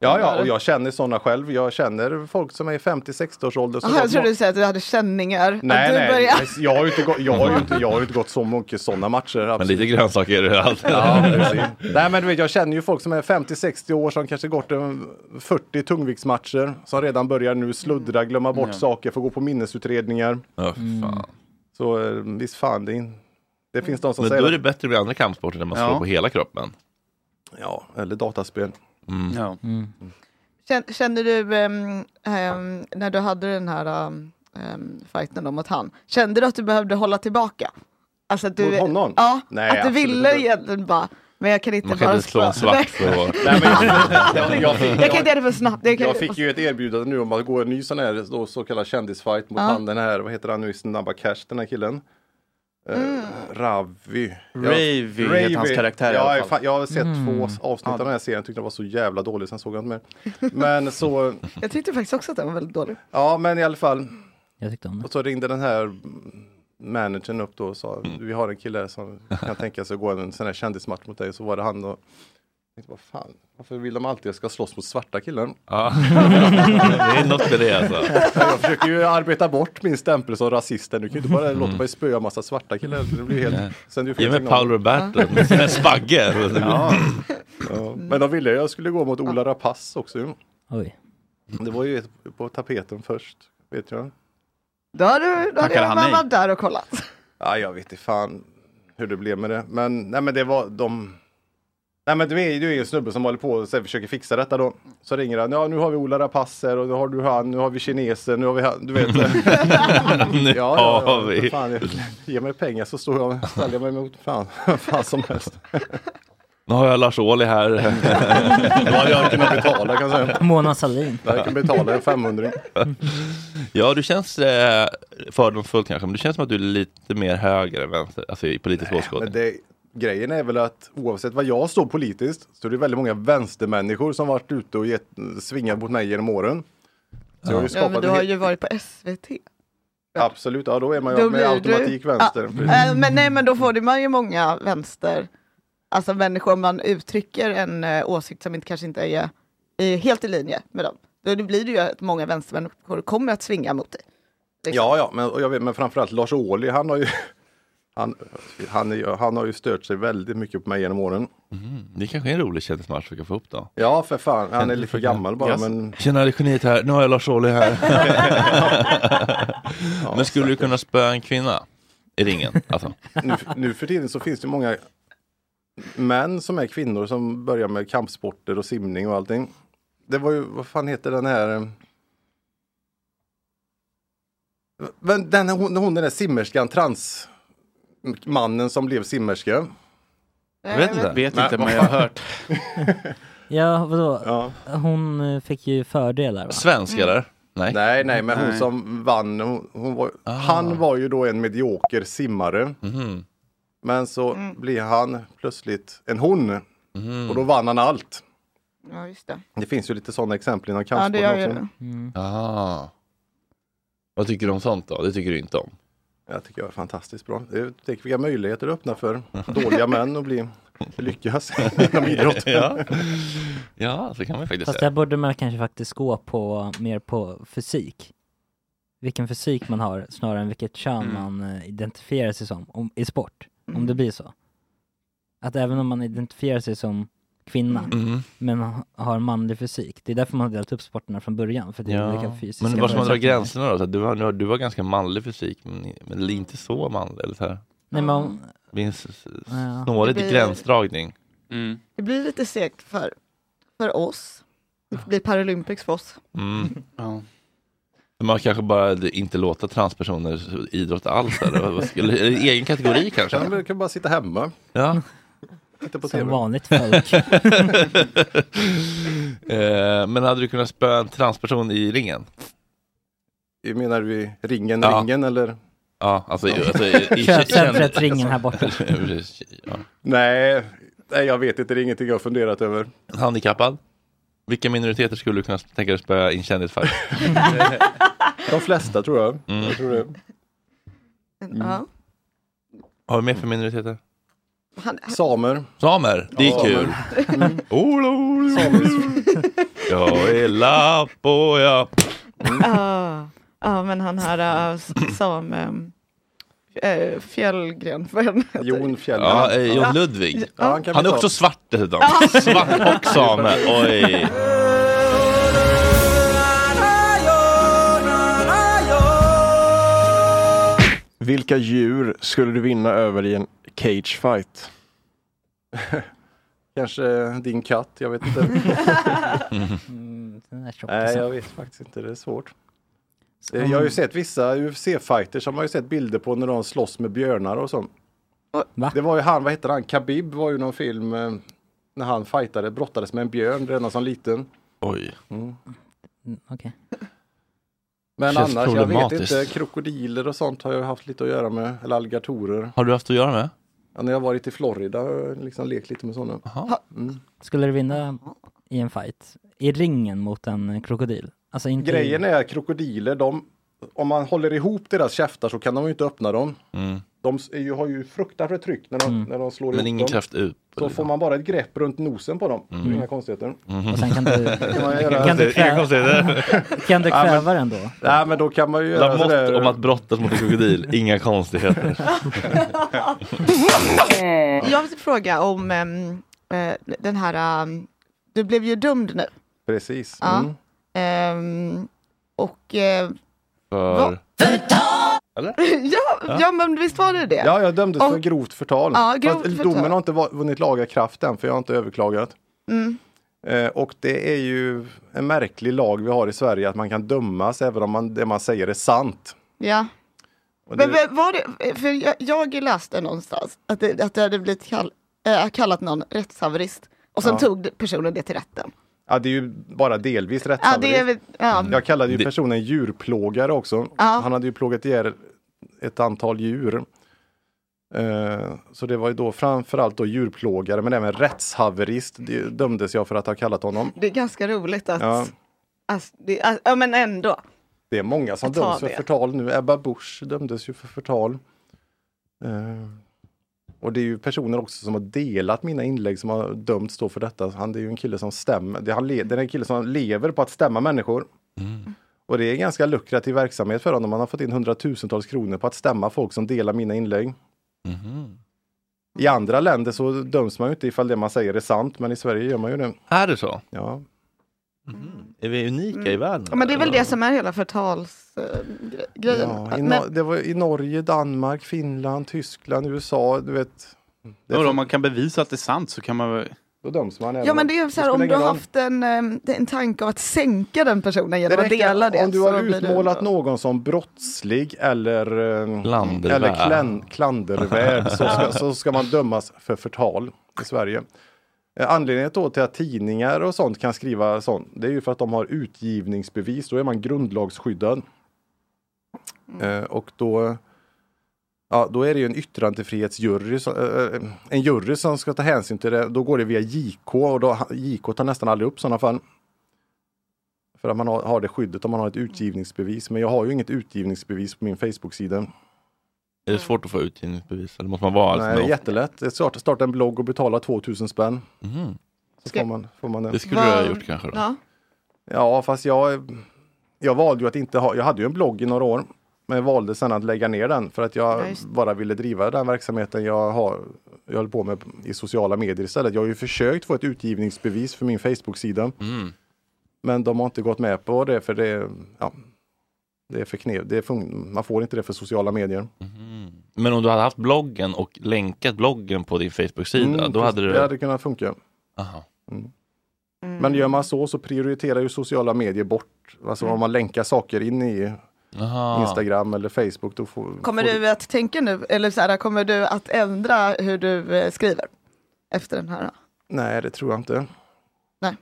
Ja, ja, och jag känner sådana själv. Jag känner folk som är i 50-60 års ålder. som Aha, jag trodde du sa att du hade känningar. Nej, att du nej, börjar- jag har ju inte, gått, jag har inte, jag har inte gått så mycket sådana matcher. Men absolut. lite grönsaker är det alltid. Ja, precis. Nej, men du vet, jag känner ju folk som är 50-60 år som kanske gått en 40 tungviktsmatcher. Som redan börjar nu sluddra, glömma bort Ja. saker, få gå på minnesutredningar. Ja, fan. Så eh, visst fan, det, är- det finns de som Men säger då är det bättre med andra kampsporter där man slår Ja. på hela kroppen. Ja, eller dataspel. Mm. Ja. Känn- Känner du ehm, ehm, när du hade den här um, um, fighten då mot han, kände du att du behövde hålla tillbaka? Alltså att du, Mot honom? Ja, Nej, att du ville inte. egentligen bara, men jag kan inte Man kan inte slå en svart så... Nej, men jag, jag, fick, Jag kan inte göra det för snabbt. Jag, jag fick ju ett erbjudande nu om att gå en ny sån här då, så kallad kändisfight mot Ja. han den här, vad heter han nu Snabba Cash, den här killen. Mm. Uh, Ravi. Ravy heter hans karaktär i ja, alla fall. Jag har sett Mm. två avsnitt av den här serien, tyckte den var så jävla dålig, sen såg jag inte mer. Men så, jag tyckte faktiskt också att den var väldigt dålig. ja men i alla fall. Jag tyckte om det. Och så ringde den här managern upp då och sa, vi har en kille som kan tänka sig att gå en sån här kändismatch mot dig. Så var det han och jag tänkte, vad fan, varför vill de alltid att jag ska slåss mot svarta killar? Ja, det är något med det alltså. Jag försöker ju arbeta bort min stämpel som rasisten. Du kan ju inte bara låta mig spöa massa svarta killar. Det blir helt... Sen du får Ge mig. Paolo Roberto med sina spagge. Ja. Ja. Men de ville jag skulle gå mot Ola Rapace också. Oj. Det var ju på tapeten först, vet jag. Då har du, då hade jag varit där och kollat. Ja, jag vet inte fan hur det blev med det. Men, nej, men det var de... Nej men du är ju en snubbe som håller på och försöker fixa detta då. Så ringer han, ja nu har vi Ola Rapace här och nu har du han, nu har vi kinesen, nu har vi han, du vet. Nu ja, har vi. för Fan, ge mig pengar så står jag och ställer mig mot fan, fan som helst. Nu har jag Lars Ohly här. Hade jag kunnat betala kan jag säga. Mona Sahlin. Jag kan betala en 500. Ja, du känns eh, fördomsfull kanske, men du känns som att du är lite mer höger än vänster, alltså i politisk åskådning. Grejen är väl att oavsett vad jag står politiskt så är det väldigt många vänstermänniskor som varit ute och gett, svingat mot mig genom åren. Så Ja, skapat men du har ju varit på SVT. Absolut, ja då är man ju Då med automatik du- vänster. Ja, men nej, men då får man ju många vänster, alltså människor man uttrycker en uh, åsikt som inte, kanske inte är, är helt i linje med dem. Då blir det ju att många vänstermänniskor kommer att svinga mot dig. Liksom. Ja, ja, men, jag vet, men framförallt Lars Ohly, han har ju han, han, är, han har ju stört sig väldigt mycket på mig genom åren. Mm, det kanske är en rolig kändismatch vi kan få upp då. Ja, för fan, han är lite för gammal bara. Yes. Men... Tjena, det är geniet här. Nu har jag Lars Ohly här. men skulle du kunna spöa en kvinna i ringen? Alltså. nu, nu för tiden så finns det många män som är kvinnor som börjar med kampsporter och simning och allting. Det var ju, vad fan heter den här? eh, den, hon, hon den där simmerskan, transmannen som blev simmerska. Jag vet inte. Vet inte, vad men jag har hört. Ja, vadå? Hon eh, fick ju fördelar va? Svensk eller? Nej. Nej, nej, men hon Nej. som vann, hon, hon var, Ah. han var ju då en medioker simmare. Mhm. Men så Mm. blir han plötsligt en hon. Mhm. Och då vann han allt. Ja, just det. Det finns ju lite sådana exempel inom Ja, det gör också. det. Ah. Vad tycker du om sånt då? Det tycker du inte om? Jag tycker jag är fantastiskt bra. Det är, tänk vilka möjligheter det öppnar för dåliga män att bli lyckas inom idrott. ja. ja, så kan man faktiskt Fast säga. där borde man kanske faktiskt gå på mer på fysik. Vilken fysik man har snarare än vilket kön Mm. man eh, identifierar sig som om, i sport. Om Mm. det blir så. Att även om man identifierar sig som kvinna Mm. men ha- har manlig fysik. Det är därför man har delat upp sporterna från början. För det är olika Ja. fysiska Men var ska man dra gränserna då? Så du, har, du har ganska manlig fysik men, men inte så manlig eller så här. Nej, men om- Det blir en Ja. snårig blir- gränsdragning. Det blir lite segt för, för oss. Det blir Paralympics för oss. Mm. Ja. Men Man kanske bara inte låta transpersoner idrotta alls eller? Det egen kategori kanske? Kan, kan bara sitta hemma. Ja. Titta på Som TV. vanligt folk. eh, men hade du kunnat spöa en transperson i ringen? Menar du i ringen, Ja. ringen eller? Ja, alltså, i- alltså i, i, Köpcentret Ringen här borta. ja. Nej, nej, jag vet inte. Det är ingenting jag har funderat över. Handikappad? Vilka minoriteter skulle du kunna tänka dig spöa i en kändisfight? De flesta tror jag. Mm. jag tror det. Ja. Vad har vi mer för minoriteter? Han, Samer. Samer, det är Ja. kul. Mm. Ola, ola, ola. Jag är lapp och jag... Ja, ja, men han här äh, som äh, Fjällgren. vad heter. Jon Fjäll. Ja, eh, John Ludvig. Ja, han Han är ta. också svart dessutom. Svart och same. Oj. Vilka djur skulle du vinna över i en cage fight? Kanske din katt, jag vet inte. Mm. Nej, jag vet faktiskt inte. Det är svårt. Eh, Jag har ju sett vissa UFC-fighters som har ju sett bilder på när de slåss med björnar och sånt. Va? Det var ju han, vad heter han, Khabib var ju någon film eh, när han fightade, brottades med en björn redan som liten. Oj. Mm. Mm, Okej. Men Känns annars, jag vet inte, krokodiler och sånt har jag haft lite att göra med, eller alligatorer. Har du haft att göra med? Ja, när jag varit i Florida jag liksom lekt lite med sådana. Mm. Skulle du vinna i en fight? I ringen mot en krokodil? Alltså inte Grejen är att krokodiler, de, om man håller ihop deras käftar så kan de ju inte öppna dem. Mm. De är ju, har ju fruktansvärt tryck när de, när de slår Men ihop ingen dem. kraft ut. Så får man bara ett grepp runt nosen på dem. Mm. Inga konstigheter. Mhm. Och sen kan du, Kan man göra- kan du, konstigheter. kan du Ja, men- kväva den då? Nej men då kan man ju göra sådär. om att brottas mot en krokodil, inga konstigheter. Jag vill fråga om eh, den här, ehm, du blev ju dömd nu. Precis. Ja. Mm. Ehm, och eh, För... Eller? ja, ja, men visst var det det? Ja, jag dömdes Och- för grovt förtal. Ja, grovt Fast förtal. Domen har inte vunnit laga kraft än för jag har inte överklagat. Mm. Eh, och det är ju en märklig lag vi har i Sverige att man kan dömas även om man, det man säger är sant. Ja. Det, Men men var det, för jag, jag läste någonstans att det, att det hade blivit kall, äh, kallat någon rättshaverist och sen Ja. tog personen det till rätten. ja, det är ju bara delvis Ja, rättshaverist. det är ja. Jag kallade ju personen djurplågare också. Ja. Han hade ju plågat ihjäl ett antal djur. Eh, Så det var ju då framförallt då djurplågare men även rättshaverist det dömdes jag för att ha kallat honom. Det är ganska roligt att, Ja. alltså, det, alltså, ja men ändå. Det är många som döms för förtal nu. Ebba Busch dömdes ju för förtal. Eh, Och det är ju personer också som har delat mina inlägg som har dömts då för detta. Han det är ju en kille som stämmer. Det han det är en kille som lever på att stämma människor. Och det är en ganska lukrativ verksamhet för honom. Han har fått in hundratusentals kronor på att stämma folk som delar mina inlägg. Mhm. I andra länder så döms man ju inte ifall det man säger är sant, men i Sverige gör man ju det. Är det så? Ja. Är vi unika i världen? Ja, men det är väl det som är hela förtalsgrejen. Ja, i, Nor- det var i Norge, Danmark, Finland, Tyskland, USA, du vet. Det Ja, om man kan bevisa att det är sant så kan man väl... Då döms man. Ja men det är så här, om du har haft en, eh, en tanke av att sänka den personen genom att dela det. Om du har utmålat någon som brottslig eller, eh, eller klan, klandervärd så ska, så ska man dömas för förtal i Sverige. Eh, Anledningen då till att tidningar och sånt kan skriva sånt, det är ju för att de har utgivningsbevis. Då är man grundlagsskyddad. Eh, och då, ja, då är det ju en yttrandefrihetsjury, eh, eh, en jury som ska ta hänsyn till det. Då går det via JK och då, JK tar nästan aldrig upp sådana fall. För att man har, det skyddet om man har ett utgivningsbevis. Men jag har ju inget utgivningsbevis på min Facebook-sida. Är det svårt att få utgivningsbevis? Eller måste man vara Nej, det är jättelätt. Det är svårt att starta en blogg och betala 2000 spänn. Mhm. Så får man, får man det. Det skulle du ha gjort kanske då? Ja. Ja, fast jag, jag valde ju att inte ha, jag hade ju en blogg i några år. Men jag valde sen att lägga ner den för att jag Ja, just det. bara ville driva den verksamheten jag har jag håller på med i sociala medier istället. Jag har ju försökt få ett utgivningsbevis för min Facebook-sida. Mm. Men de har inte gått med på det för det, ja, det är för knep, det är fun- man får inte det för sociala medier. Men om du hade haft bloggen och länkat bloggen på din Facebook-sida, Mm, då hade du... Det hade kunnat funka. Aha. Mm. Men gör man så så prioriterar ju sociala medier bort. Alltså om man länkar saker in i Aha. Instagram eller Facebook. Då får, Kommer får du att tänka nu, eller så här, kommer du att ändra hur du eh, skriver? Efter den här? Nej, det tror jag inte. Nej.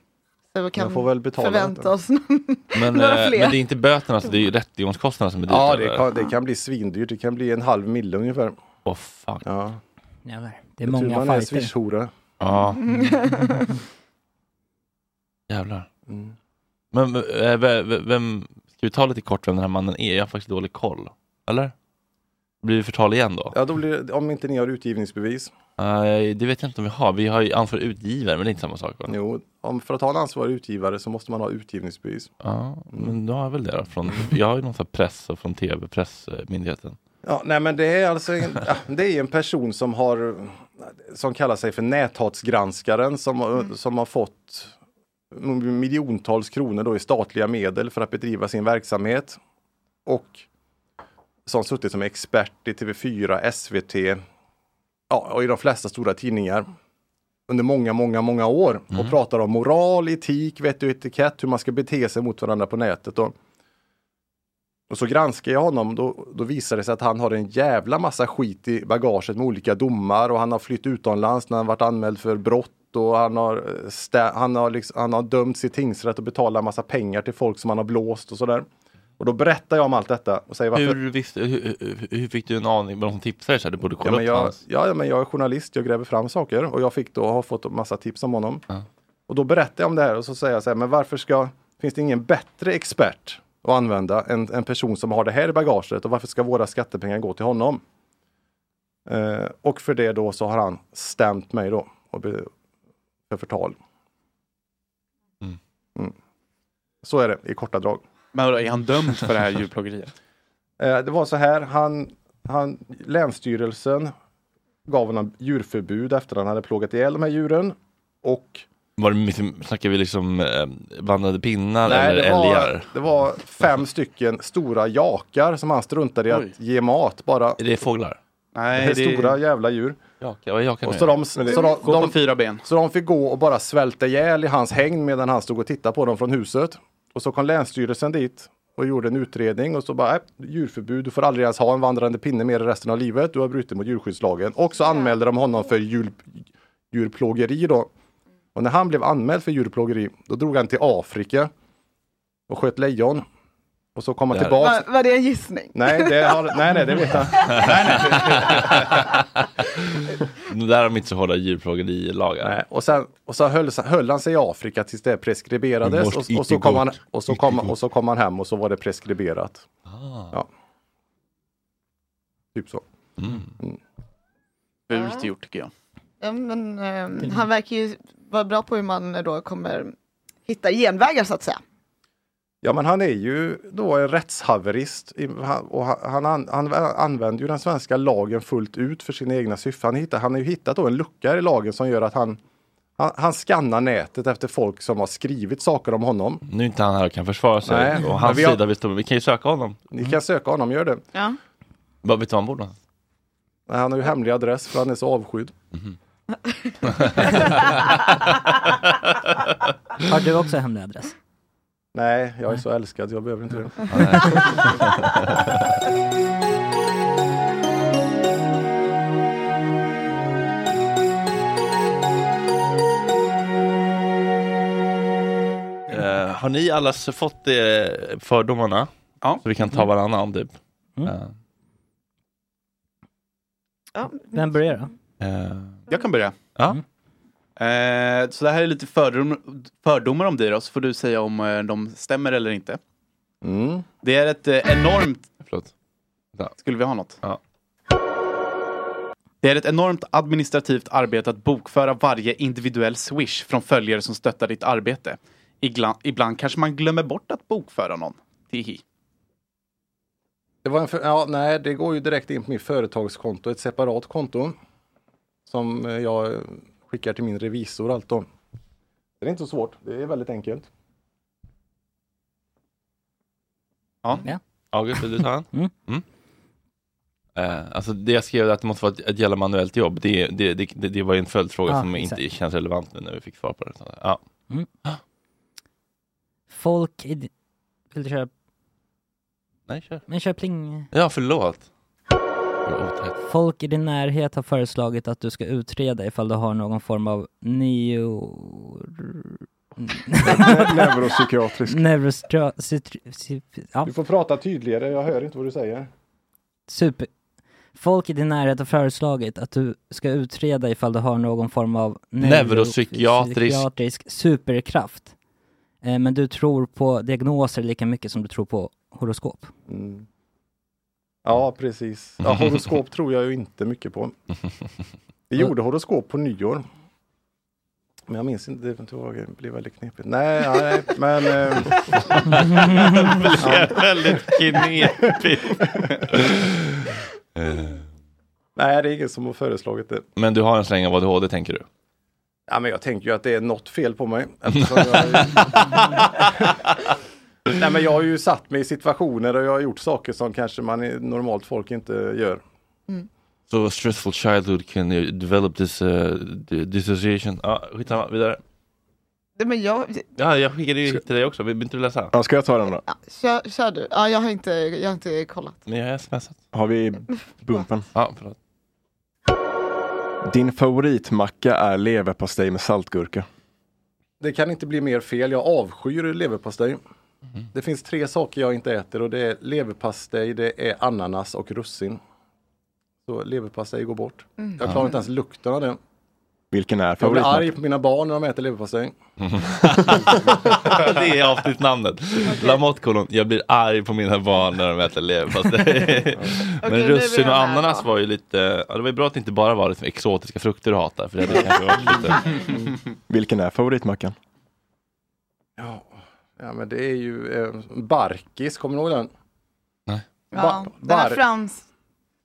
Så vi kan Jag får väl betala förvänta oss Men, några eh, fler. men det är inte böterna, alltså, det är rättegångskostnaderna som är dyrt. Ja, det kan, det kan bli svindyrt. Det kan bli en halv mille ungefär. Åh fuck. Ja. Jävlar. Det är Jag tror många man är fighter. swishhora. Ja. Jävlar. Mm. Men äh, vem, vem, ska vi ta lite kort vem den här mannen är? Jag har faktiskt dålig koll. Eller? Blir det förtal igen då? Ja, då blir det, om inte ni har utgivningsbevis. Nej, det vet jag inte om vi har. Vi har ju ansvarig utgivare, men det är inte samma sak va? Jo, om, för att ha en ansvarig utgivare så måste man ha utgivningsbevis. Ja, men då har jag väl det då. Från, jag har ju någon sån här press från tv, pressmyndigheten. Ja, nej men det är alltså en, det är en person som har som kallar sig för näthatsgranskaren som, har- som har fått miljontals kronor då i statliga medel för att bedriva sin verksamhet. Och som suttit som expert i TV4, SVT ja, och i de flesta stora tidningar under många, många, många år och pratar om moral, etik, vett och etikett, hur man ska bete sig mot varandra på nätet. Och, och så granskar jag honom, då, då visar det sig att han har en jävla massa skit i bagaget med olika domar och han har flytt utomlands när han varit anmäld för brott och han har, eh, han har, liksom, han har dömts i tingsrätt och betalat massa pengar till folk som han har blåst och sådär. Och då berättar jag om allt detta och säger varför. Hur, visste, hur, hur, hur fick du en aning? Var som tipsade så här, du borde Ja kolla men, upp jag, hans? ja, men jag är journalist, jag gräver fram saker och jag fick då, har fått en massa tips om honom. Ja. Och då berättar jag om det här och så säger jag så här, men varför ska, finns det ingen bättre expert att använda än en person som har det här i bagaget och varför ska våra skattepengar gå till honom? Eh, och för det då så har han stämt mig då och be, för förtal. Mm. Mm. Så är det i korta drag. Men är han dömd för det här djurplågeriet? Eh, det var så här, han, han, Länsstyrelsen gav honom djurförbud efter att han hade plågat ihjäl de här djuren. Och Var det, snackar vi liksom eh, vandrande pinnar nej, eller det, var, älgar? det var fem stycken stora jakar som han struntade i Oj. att ge mat. Bara Är det fåglar? Nej, det är stora jävla djur. Vad är jakar Och så de, så de, Gå på de, fyra ben. så de fick gå och bara svälta ihjäl i hans hägn medan han stod och tittade på dem från huset. Och så kom Länsstyrelsen dit och gjorde en utredning och så bara, äh, djurförbud, du får aldrig ens ha en vandrande pinne mer resten av livet, du har brutit mot djurskyddslagen. Och så anmälde de honom för djur, djurplågeri då. Och när han blev anmäld för djurplågeri, då drog han till Afrika och sköt lejon. Och så kom han Där. tillbaks. Var, var det en gissning? Nej, det har, nej, nej, det vet jag. nej, nej. Där har de inte så hårda djurplågerilagar. Nej, och sen, och så höll, höll han sig i Afrika tills det preskriberades och, så kom han, gott. och, så Icke kom, gott. och så kom han hem och så var det preskriberat. Ah. Ja. Typ så. Mm. Fult gjort tycker jag. Ja, men, ehm, han verkar ju vara bra på hur man eh, då kommer hitta genvägar så att säga. Ja men han är ju då en rättshaverist och han, han, an- han använder ju den svenska lagen fullt ut för sina egna syften. Han, hittar, han har ju hittat då en lucka i lagen som gör att han han, han skannar nätet efter folk som har skrivit saker om honom. Nu är inte han här och kan försvara sig. Nej, och hans vi har- sida, vi, står, vi kan ju söka honom. Ni kan söka honom, gör det. Ja. Vad vet du var han bor? Nej, Han har ju hemlig adress för han är så avskydd. Har du också hemlig adress? Nej, jag är så älskad, jag behöver inte det. Eh, har ni alla fått eh, fördomarna? Ja. Så vi kan ta varannan typ. Eh, Vem börjar då? eh, Jag kan börja. Ja. Eh, så det här är lite fördom, fördomar om dig då, så får du säga om eh, de stämmer eller inte. Mm. Det är ett eh, enormt... Förlåt. Skulle vi ha något? Ja. Det är ett enormt administrativt arbete att bokföra varje individuell swish från följare som stöttar ditt arbete. Ibland, ibland kanske man glömmer bort att bokföra någon. Tihi. Det var en för, ja, nej, det går ju direkt in på mitt företagskonto, ett separat konto. Som eh, jag skickar till min revisor allt då. Det är inte så svårt, det är väldigt enkelt. Ja. August, vill du ta en? Mm. Mm. Eh, alltså det jag skrev att det måste vara ett, ett jävla manuellt jobb, det, det, det, det, det var ju en följdfråga Ja, som exakt. inte känns relevant nu när vi fick svar på det. Så, Ja. Mm. Folk Vill du köra? Nej, kör. Men kör pling. ja, förlåt. Folk i din närhet har föreslagit att du ska utreda ifall du har någon form av neo... Neuropsykiatrisk. Neurostri... Ja. Du får prata tydligare, jag hör inte vad du säger. Super. Folk i din närhet har föreslagit att du ska utreda ifall du har någon form av Neuropsykiatrisk- neuropsykiatrisk superkraft. Eh, men du tror på diagnoser lika mycket som du tror på horoskop. Mm. Ja, precis. Ja, horoskop tror jag ju inte mycket på. Vi gjorde horoskop på nyår. Men jag minns inte, det blev väldigt knepigt. Nej, nej men... Eh, Det blev väldigt knepigt. Nej, det är ingen som har föreslagit det. Men du har en släng av ADHD tänker du? Ja, men jag tänker ju att det är något fel på mig. Nej, men jag har ju satt mig i situationer och jag har gjort saker som kanske man i normalt folk inte gör. So a stressful childhood can uh, develop this uh, dissociation. Ja, skitsamma, vidare. Nej, Men jag, Ja, jag skickade ju till dig också, vill inte du läsa? Ja, ska jag ta den då? kör, kör du. Ja, jag har inte, jag har inte kollat. Men jag har smsat. Har vi bumpen? Ja, förlåt. Din favoritmacka är leverpastej med saltgurka. Det kan inte bli mer fel. Jag avskyr leverpastej. Det finns tre saker jag inte äter och det är leverpastej, det är ananas och russin. Så leverpastej går bort. Mm. Jag klarar inte ens lukten av det. Vilken är Jag blir arg på mina barn när de äter leverpastej. det är avsnittnamnet. Lamotte kolon, jag blir arg på mina barn när de äter leverpastej. Men är russin och ananas var ju lite, ja, det var ju bra att det inte bara var liksom exotiska frukter du hatar. För det hade kanske varit lite... Vilken är favoritmackan? Ja, ja men det är ju eh, Barkis, kommer du ihåg den? Nej. Ja, den här frans...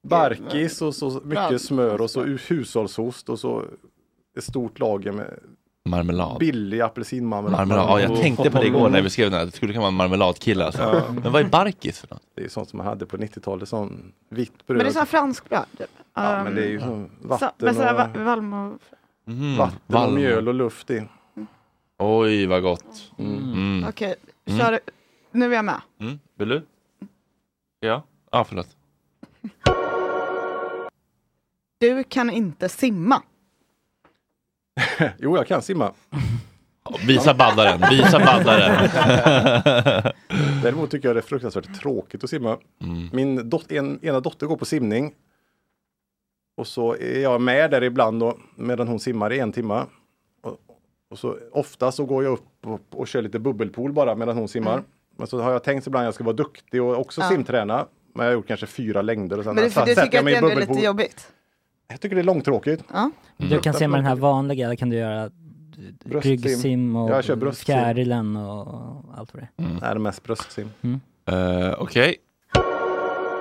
Barkis och så mycket Frans- smör och så hushållsost och så ett stort lager med Marmelad. billig apelsinmarmelad. Marmelad. Ja, jag tänkte på det igår när vi skrev den här, det skulle kunna vara en marmeladkille alltså. Ja. Men vad är barkis för något? Det är sånt som man hade på 90-talet, sån vitt bröd. Men det är sån här franskbröd. Typ. Ja, men det är ju så- vatten sån här va- och, valm och... Mm. vatten och mjöl och luft i. Oj, vad gott. Mm. Mm. Okej, Mm. kör. Nu är jag med. Mm. Vill du? Ja? Ja, förlåt. Du kan inte simma. jo, jag kan simma. Visa baddaren, visa baddaren. Däremot tycker jag det är fruktansvärt tråkigt att simma. Mm. Min dot en, ena dotter går på simning. Och så är jag med där ibland då, medan hon simmar i en timme. Och, så ofta så går jag upp och, och kör lite bubbelpool bara medan hon simmar. Mm. Men så har jag tänkt ibland att jag ska vara duktig och också Ja. simträna. Men jag har gjort kanske fyra längder och sen Men du, du tycker jag att det är lite jobbigt? Jag tycker det är långtråkigt. Ja. Du kan simma den här vanliga, kan du göra Bröstsim. ryggsim och fjärilen och allt vad det är. Nej, det är mest bröstsim. Eh, Okej.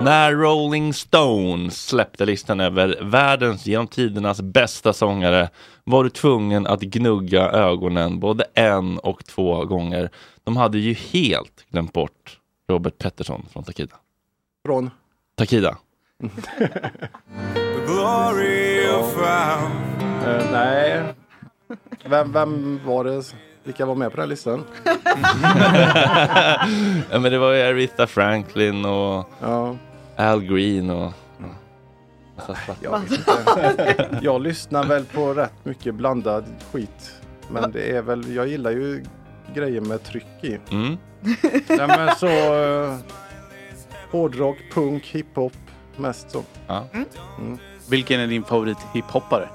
När Rolling Stones släppte listan över världens genom tidernas bästa sångare var du tvungen att gnugga ögonen både en och två gånger. De hade ju helt glömt bort Robert Pettersson från Takida. Från? Takida. The glory of found Eh, nej. Vem, vem var det? Vilka var med på den här listan? ja, men det var ju Aretha Franklin och Al Green och... Svarta. Jag, jag lyssnar väl på rätt mycket blandad skit. Men det är väl, jag gillar ju grejer med tryck i. Mm. Nej men så uh, hårdrock, punk, hiphop mest så. Ja. Mm. Vilken är din favorit hiphoppare?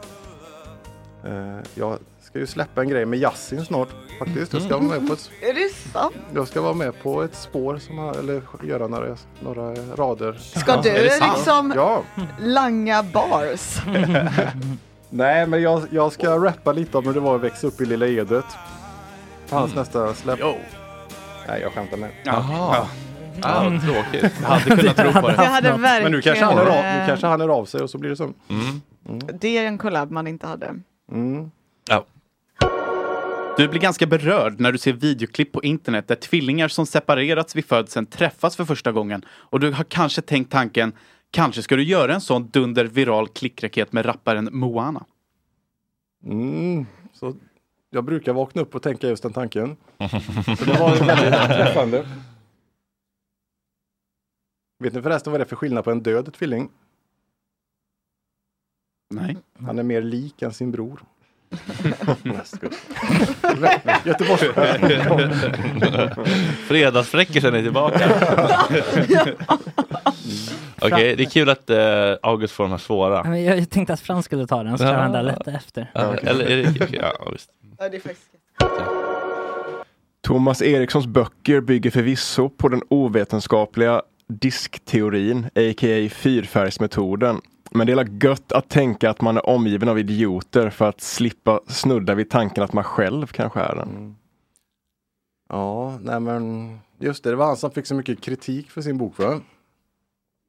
Eh, jag ska ju släppa en grej med Yasin snart faktiskt. Jag ska, vara med på ett, Är det sant? jag ska vara med på ett spår som har, eller göra några, några rader. Ska du liksom Ja. langa bars? Nej men jag, jag ska rappa lite om hur det var att växa upp i Lilla Edet. Hans nästa släpp. Nej jag skämtar med. Jaha. Ah, vad tråkigt. Jag hade kunnat tro på det. Det hade Men nu kanske, han hör av, nu verkligen- kanske han hör av sig och så blir det så. Det är en collab man inte hade. Mm. Ja. Du blir ganska berörd när du ser videoklipp på internet där tvillingar som separerats vid födseln träffas för första gången och du har kanske tänkt tanken Kanske ska du göra en sån dunder viral klickraket med rapparen Moana? Mm. Så jag brukar vakna upp och tänka just den tanken. Så det var väldigt träffande. Vet ni förresten vad det är för skillnad på en död tvilling? Nej. Han är mer lik än sin bror. Göteborgs Fredagsfräckisen är tillbaka. Okej, det är kul att eh, August får de här svåra. Ja, men Jag tänkte att Frans skulle ta den, så tar han där lätt efter. Ja, eller är det, okej, ja, visst. Ja, det är faktiskt... Thomas Erikssons böcker bygger förvisso på den ovetenskapliga diskteorin, a.k.a. fyrfärgsmetoden. Men det är gött att tänka att man är omgiven av idioter för att slippa snudda vid tanken att man själv kanske är den. Ja, nej men just det, det var han som fick så mycket kritik för sin bok va?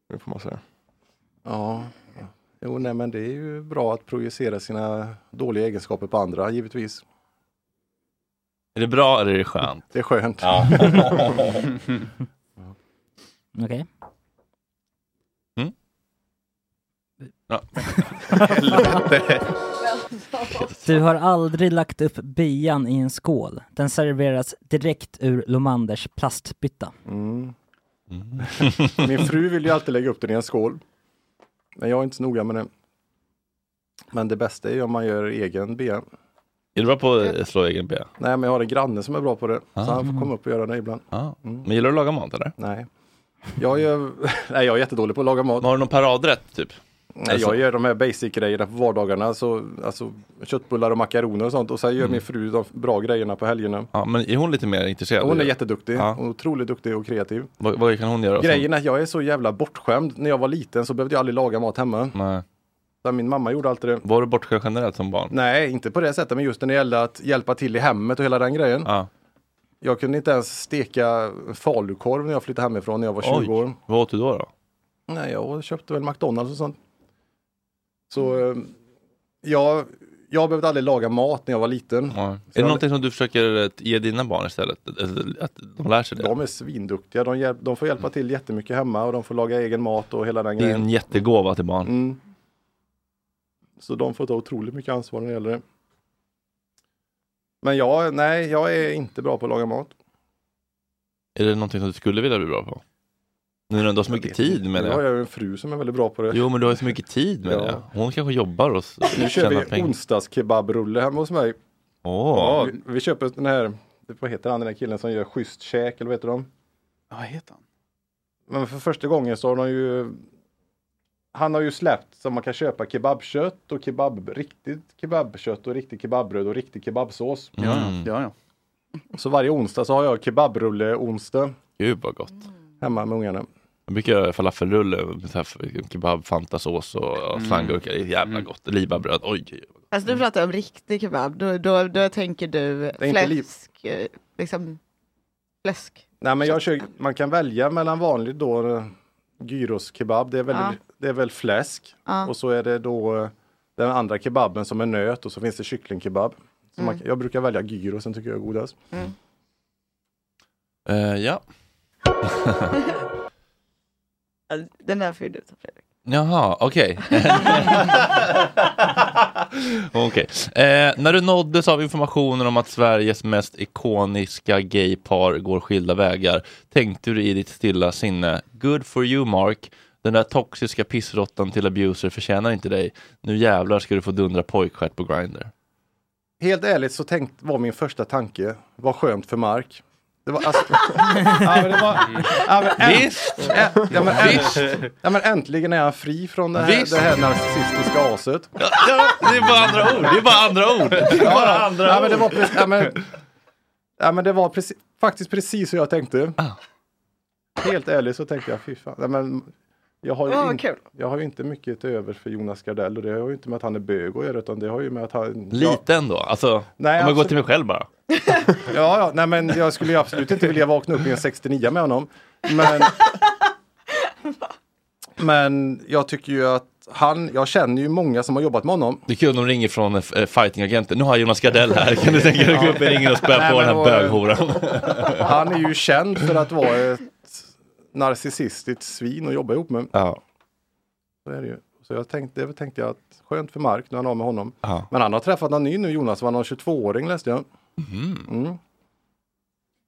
Det får man säga. Ja, jo nej men det är ju bra att projicera sina dåliga egenskaper på andra givetvis. Är det bra eller är det skönt? Det är skönt. Ja. Okej. Mm. Ja. Du har aldrig lagt upp bian i en skål. Den serveras direkt ur Lomanders plastbytta. Mm. Min fru vill ju alltid lägga upp den i en skål. Men jag är inte så noga med det. Men det bästa är ju om man gör egen bea. Är du bra på att slå egen bea? Nej, men jag har en granne som är bra på det. Ah. Så han får komma upp och göra det ibland. Ja. Men gillar du att laga mat eller? Nej. Jag, gör, nej, jag är jättedålig på att laga mat. Har du någon paradrätt typ? Nej, Alltså- jag gör de här basic-grejerna på vardagarna. Så, alltså, köttbullar och makaroner och sånt. Och sen gör Mm. min fru de bra grejerna på helgerna. Ja, men är hon lite mer intresserad? Hon är jätteduktig. Ja. Hon är otroligt duktig och kreativ. Vad, vad kan hon göra? Grejen är att jag är så jävla bortskämd. När jag var liten så behövde jag aldrig laga mat hemma. Nej. Så min mamma gjorde alltid det. Var du bortskämd generellt som barn? Nej, inte på det sättet, men just när det gällde att hjälpa till i hemmet och hela den grejen. Ja. Jag kunde inte ens steka falukorv när jag flyttade hemifrån när jag var 20 Oj. år. Vad åt du då? då? Nej, jag köpte väl McDonalds och sånt. Så eh, jag, jag behövde aldrig laga mat när jag var liten. Ja. Är det någonting som du försöker eh, ge dina barn istället? Att de lär sig det? De är svinduktiga. De, hjälp, de får hjälpa till jättemycket hemma och de får laga egen mat och hela den Det är grejen. en jättegåva till barn. Mm. Så de får ta otroligt mycket ansvar när det gäller det. Men jag, nej, jag är inte bra på att laga mat. Är det någonting som du skulle vilja bli bra på? Nu när du har så mycket tid med har det. jag ju en fru som är väldigt bra på det. Jo men du har ju så mycket tid med Ja. det. Hon kanske jobbar och Nu kör vi pengar. onsdagskebabrulle hemma hos mig. Åh. Ja, vi, vi köper den här, vad heter han den där killen som gör schysst käk eller vad heter de? Vad heter han? Men för första gången så har de ju Han har ju släppt så man kan köpa kebabkött och kebab, riktigt kebabkött och riktigt kebabbröd och riktig kebabsås. Ja, Mm. ja, ja. Så varje onsdag så har jag kebabrulle onsdag Gud vad gott. hemma med ungarna. Jag brukar göra falafelrulle med kebab, fantasås och och Mm. slanggurka. Det är jävla gott. Libabröd. Oj, oj, oj. Alltså du pratar om riktig kebab, då, då, då tänker du fläsk, eh, liksom fläsk. Nej men jag kör, man kan välja mellan vanlig då eh, gyros kebab, det är väl, Ja. det är väl fläsk. Ja. Och så är det då eh, den andra kebaben som är nöt och så finns det kycklingkebab. Så man, Mm. jag brukar välja gyrosen tycker jag är godast. Eh, ja. Den där får ju du ta Fredrik. Jaha, okej. Okej. Eh, när du nåddes av informationen om att Sveriges mest ikoniska gaypar går skilda vägar, tänkte du i ditt stilla sinne, good for you Mark, den där toxiska pissråttan till abuser förtjänar inte dig. Nu jävlar ska du få dundra pojkstjärt på Grindr. Helt ärligt så tänkt, var min första tanke, vad skönt för Mark. Det var, alltså, ja, men det var, ja, men, änt- Visst. ä- ja, men, änt- Visst. ja, men äntligen är han fri från det här, Visst. det här narcissistiska aset. Ja, det är bara andra ord. Det är bara andra ord. Det är bara andra ja, men det ord. var, precis, ja, men, ja, men det var precis, faktiskt precis så jag tänkte. Ah. Helt ärligt så tänkte jag, fy fan. Ja, men, jag, har ju vad in, kul. jag har ju inte mycket till över för Jonas Gardell och det har ju inte med att han är bög att göra utan det har ju med att han... Lite ändå. Alltså, Nej, om jag går till mig själv bara. Ja, ja, nej men jag skulle ju absolut inte vilja vakna upp i en 69 med honom. Men, men jag tycker ju att han, jag känner ju många som har jobbat med honom. Det är kul om de ringer från eh, fightingagenten. Nu har jag Jonas Gardell här. Kan du tänka dig att gå upp och spöa på den här böghoran? Han är ju känd för att vara ett narcissistiskt svin att jobba ihop med. Ja. Så är det ju. Så jag tänkte, det tänkte jag att skönt för Mark när han har med honom. Ja. Men han har träffat någon ny nu Jonas, var någon 22-åring läste jag. Mm.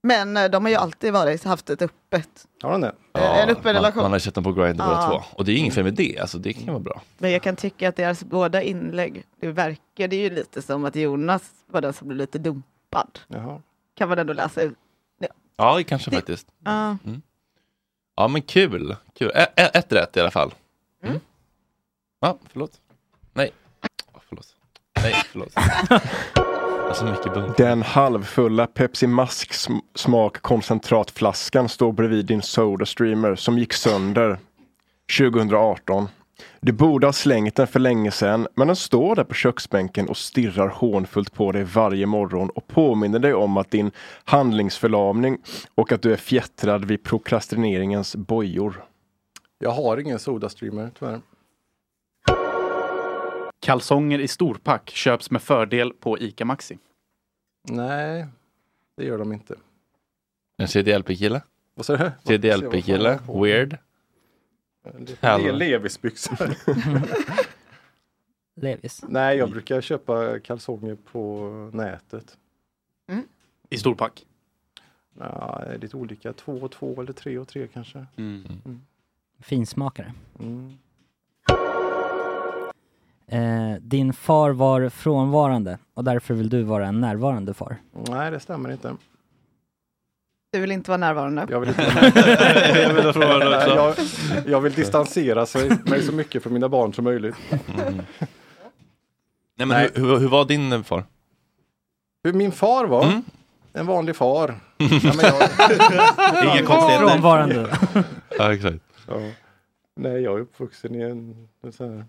Men eh, de har ju alltid varit, haft ett öppet. Har han det? Eh, en öppen man, relation. man har sett dem på Grindr båda Ja. två. Och det är inget fel med det. Alltså, det kan vara bra. Men jag kan tycka att deras båda inlägg, det verkade ju lite som att Jonas var den som blev lite dumpad. Jaha. Kan man ändå läsa ut. Ja, kanske faktiskt. Ja. Ja, men kul. kul. Ä- ett rätt i alla fall. Mm. Ja, förlåt. Nej. Ja, förlåt. Nej, förlåt. alltså mycket bunk. Den halvfulla Pepsi Mask sm- smak koncentratflaskan står bredvid din Soda Streamer som gick sönder 2018. Du borde ha slängt den för länge sedan, men den står där på köksbänken och stirrar hånfullt på dig varje morgon och påminner dig om att din handlingsförlamning och att du är fjättrad vid prokrastineringens bojor. Jag har ingen Soda-streamer tyvärr. Kalsonger i storpack köps med fördel på ICA Maxi. Nej, det gör de inte. En CDLP-kille? Vad sa du? CDLP-kille? Weird? Le-. Levisbyxor. Levis. Nej, jag brukar köpa kalsonger på nätet. I storpack? Ja, det är lite olika. Två och två eller tre och tre kanske. Finsmakare. Mm. Eh, din far var frånvarande och därför vill du vara en närvarande far. Nej, det stämmer inte. Du vill inte vara närvarande? Jag vill, inte... Jag vill ha frågan också. Nej, jag, jag vill distansera sig, mig så mycket från mina barn som möjligt. Nej, men Hur, hur, hur var din eh, far? Hur min far var? Mm. En vanlig far. Ja, jag... Inga konstigheter. Frånvarande. Ja, exakt. Ja. Nej, jag är uppvuxen i en, en sån här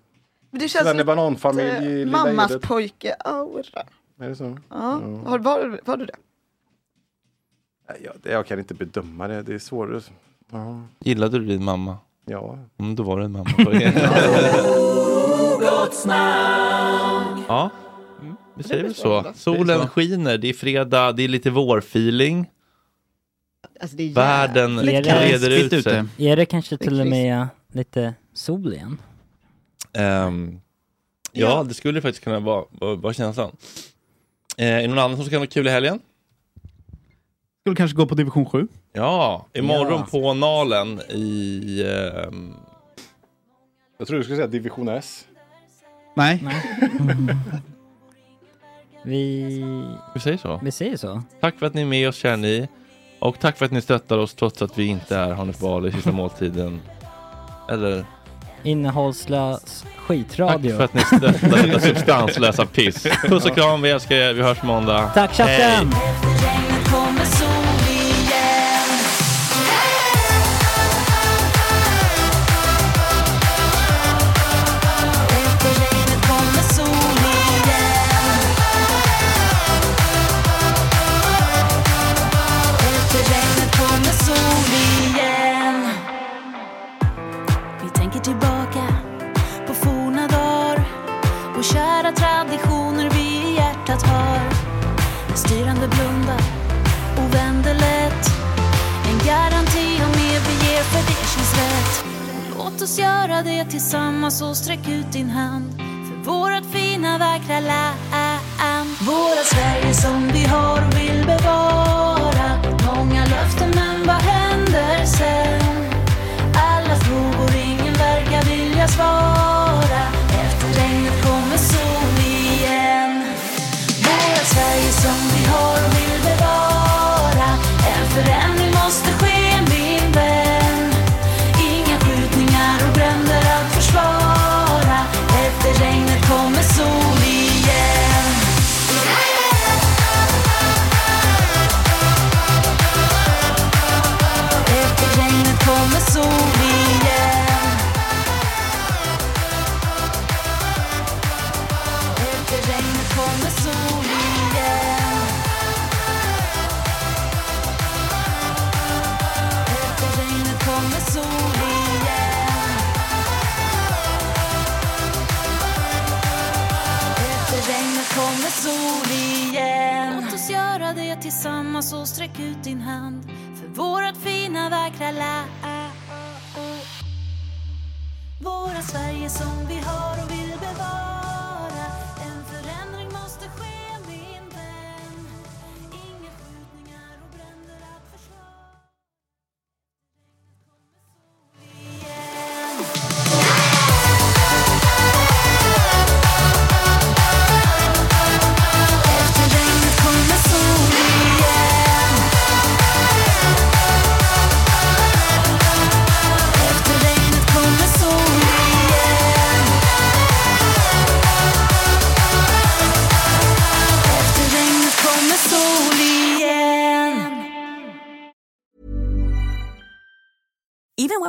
Men du känns svennebananfamilj i lite Lilla mammas pojke-aura. Är det så? Ja. Har, var, var du det? Jag, jag kan inte bedöma det, det är svårare. Ja. Gillade du din mamma? Ja. Mm, då var det en mamma det. Ja, mm, vi säger väl så. Solen skiner, det är fredag, det är lite vårfeeling. Alltså det är Världen reder ut sig. Är det kanske Det till och med lite sol igen? Ehm, ja, det skulle faktiskt kunna vara, vara, vara känslan. Eh, är det någon annan som ska ha kul i helgen? Skulle kanske gå på division 7. Ja, imorgon Ja. på Nalen i... ehm, Jag tror du skulle säga division S. Nej. Vi... Vi säger så. Vi säger så. Tack för att ni är med oss, kära ni. Och tack för att ni stöttar oss trots att vi inte är Hanif Bali i sista måltiden. Eller Innehållslös tack skitradio. för att ni stöttar detta substanslösa piss. Puss och kram, vi älskar er. Vi hörs måndag. Tack chatten! kommer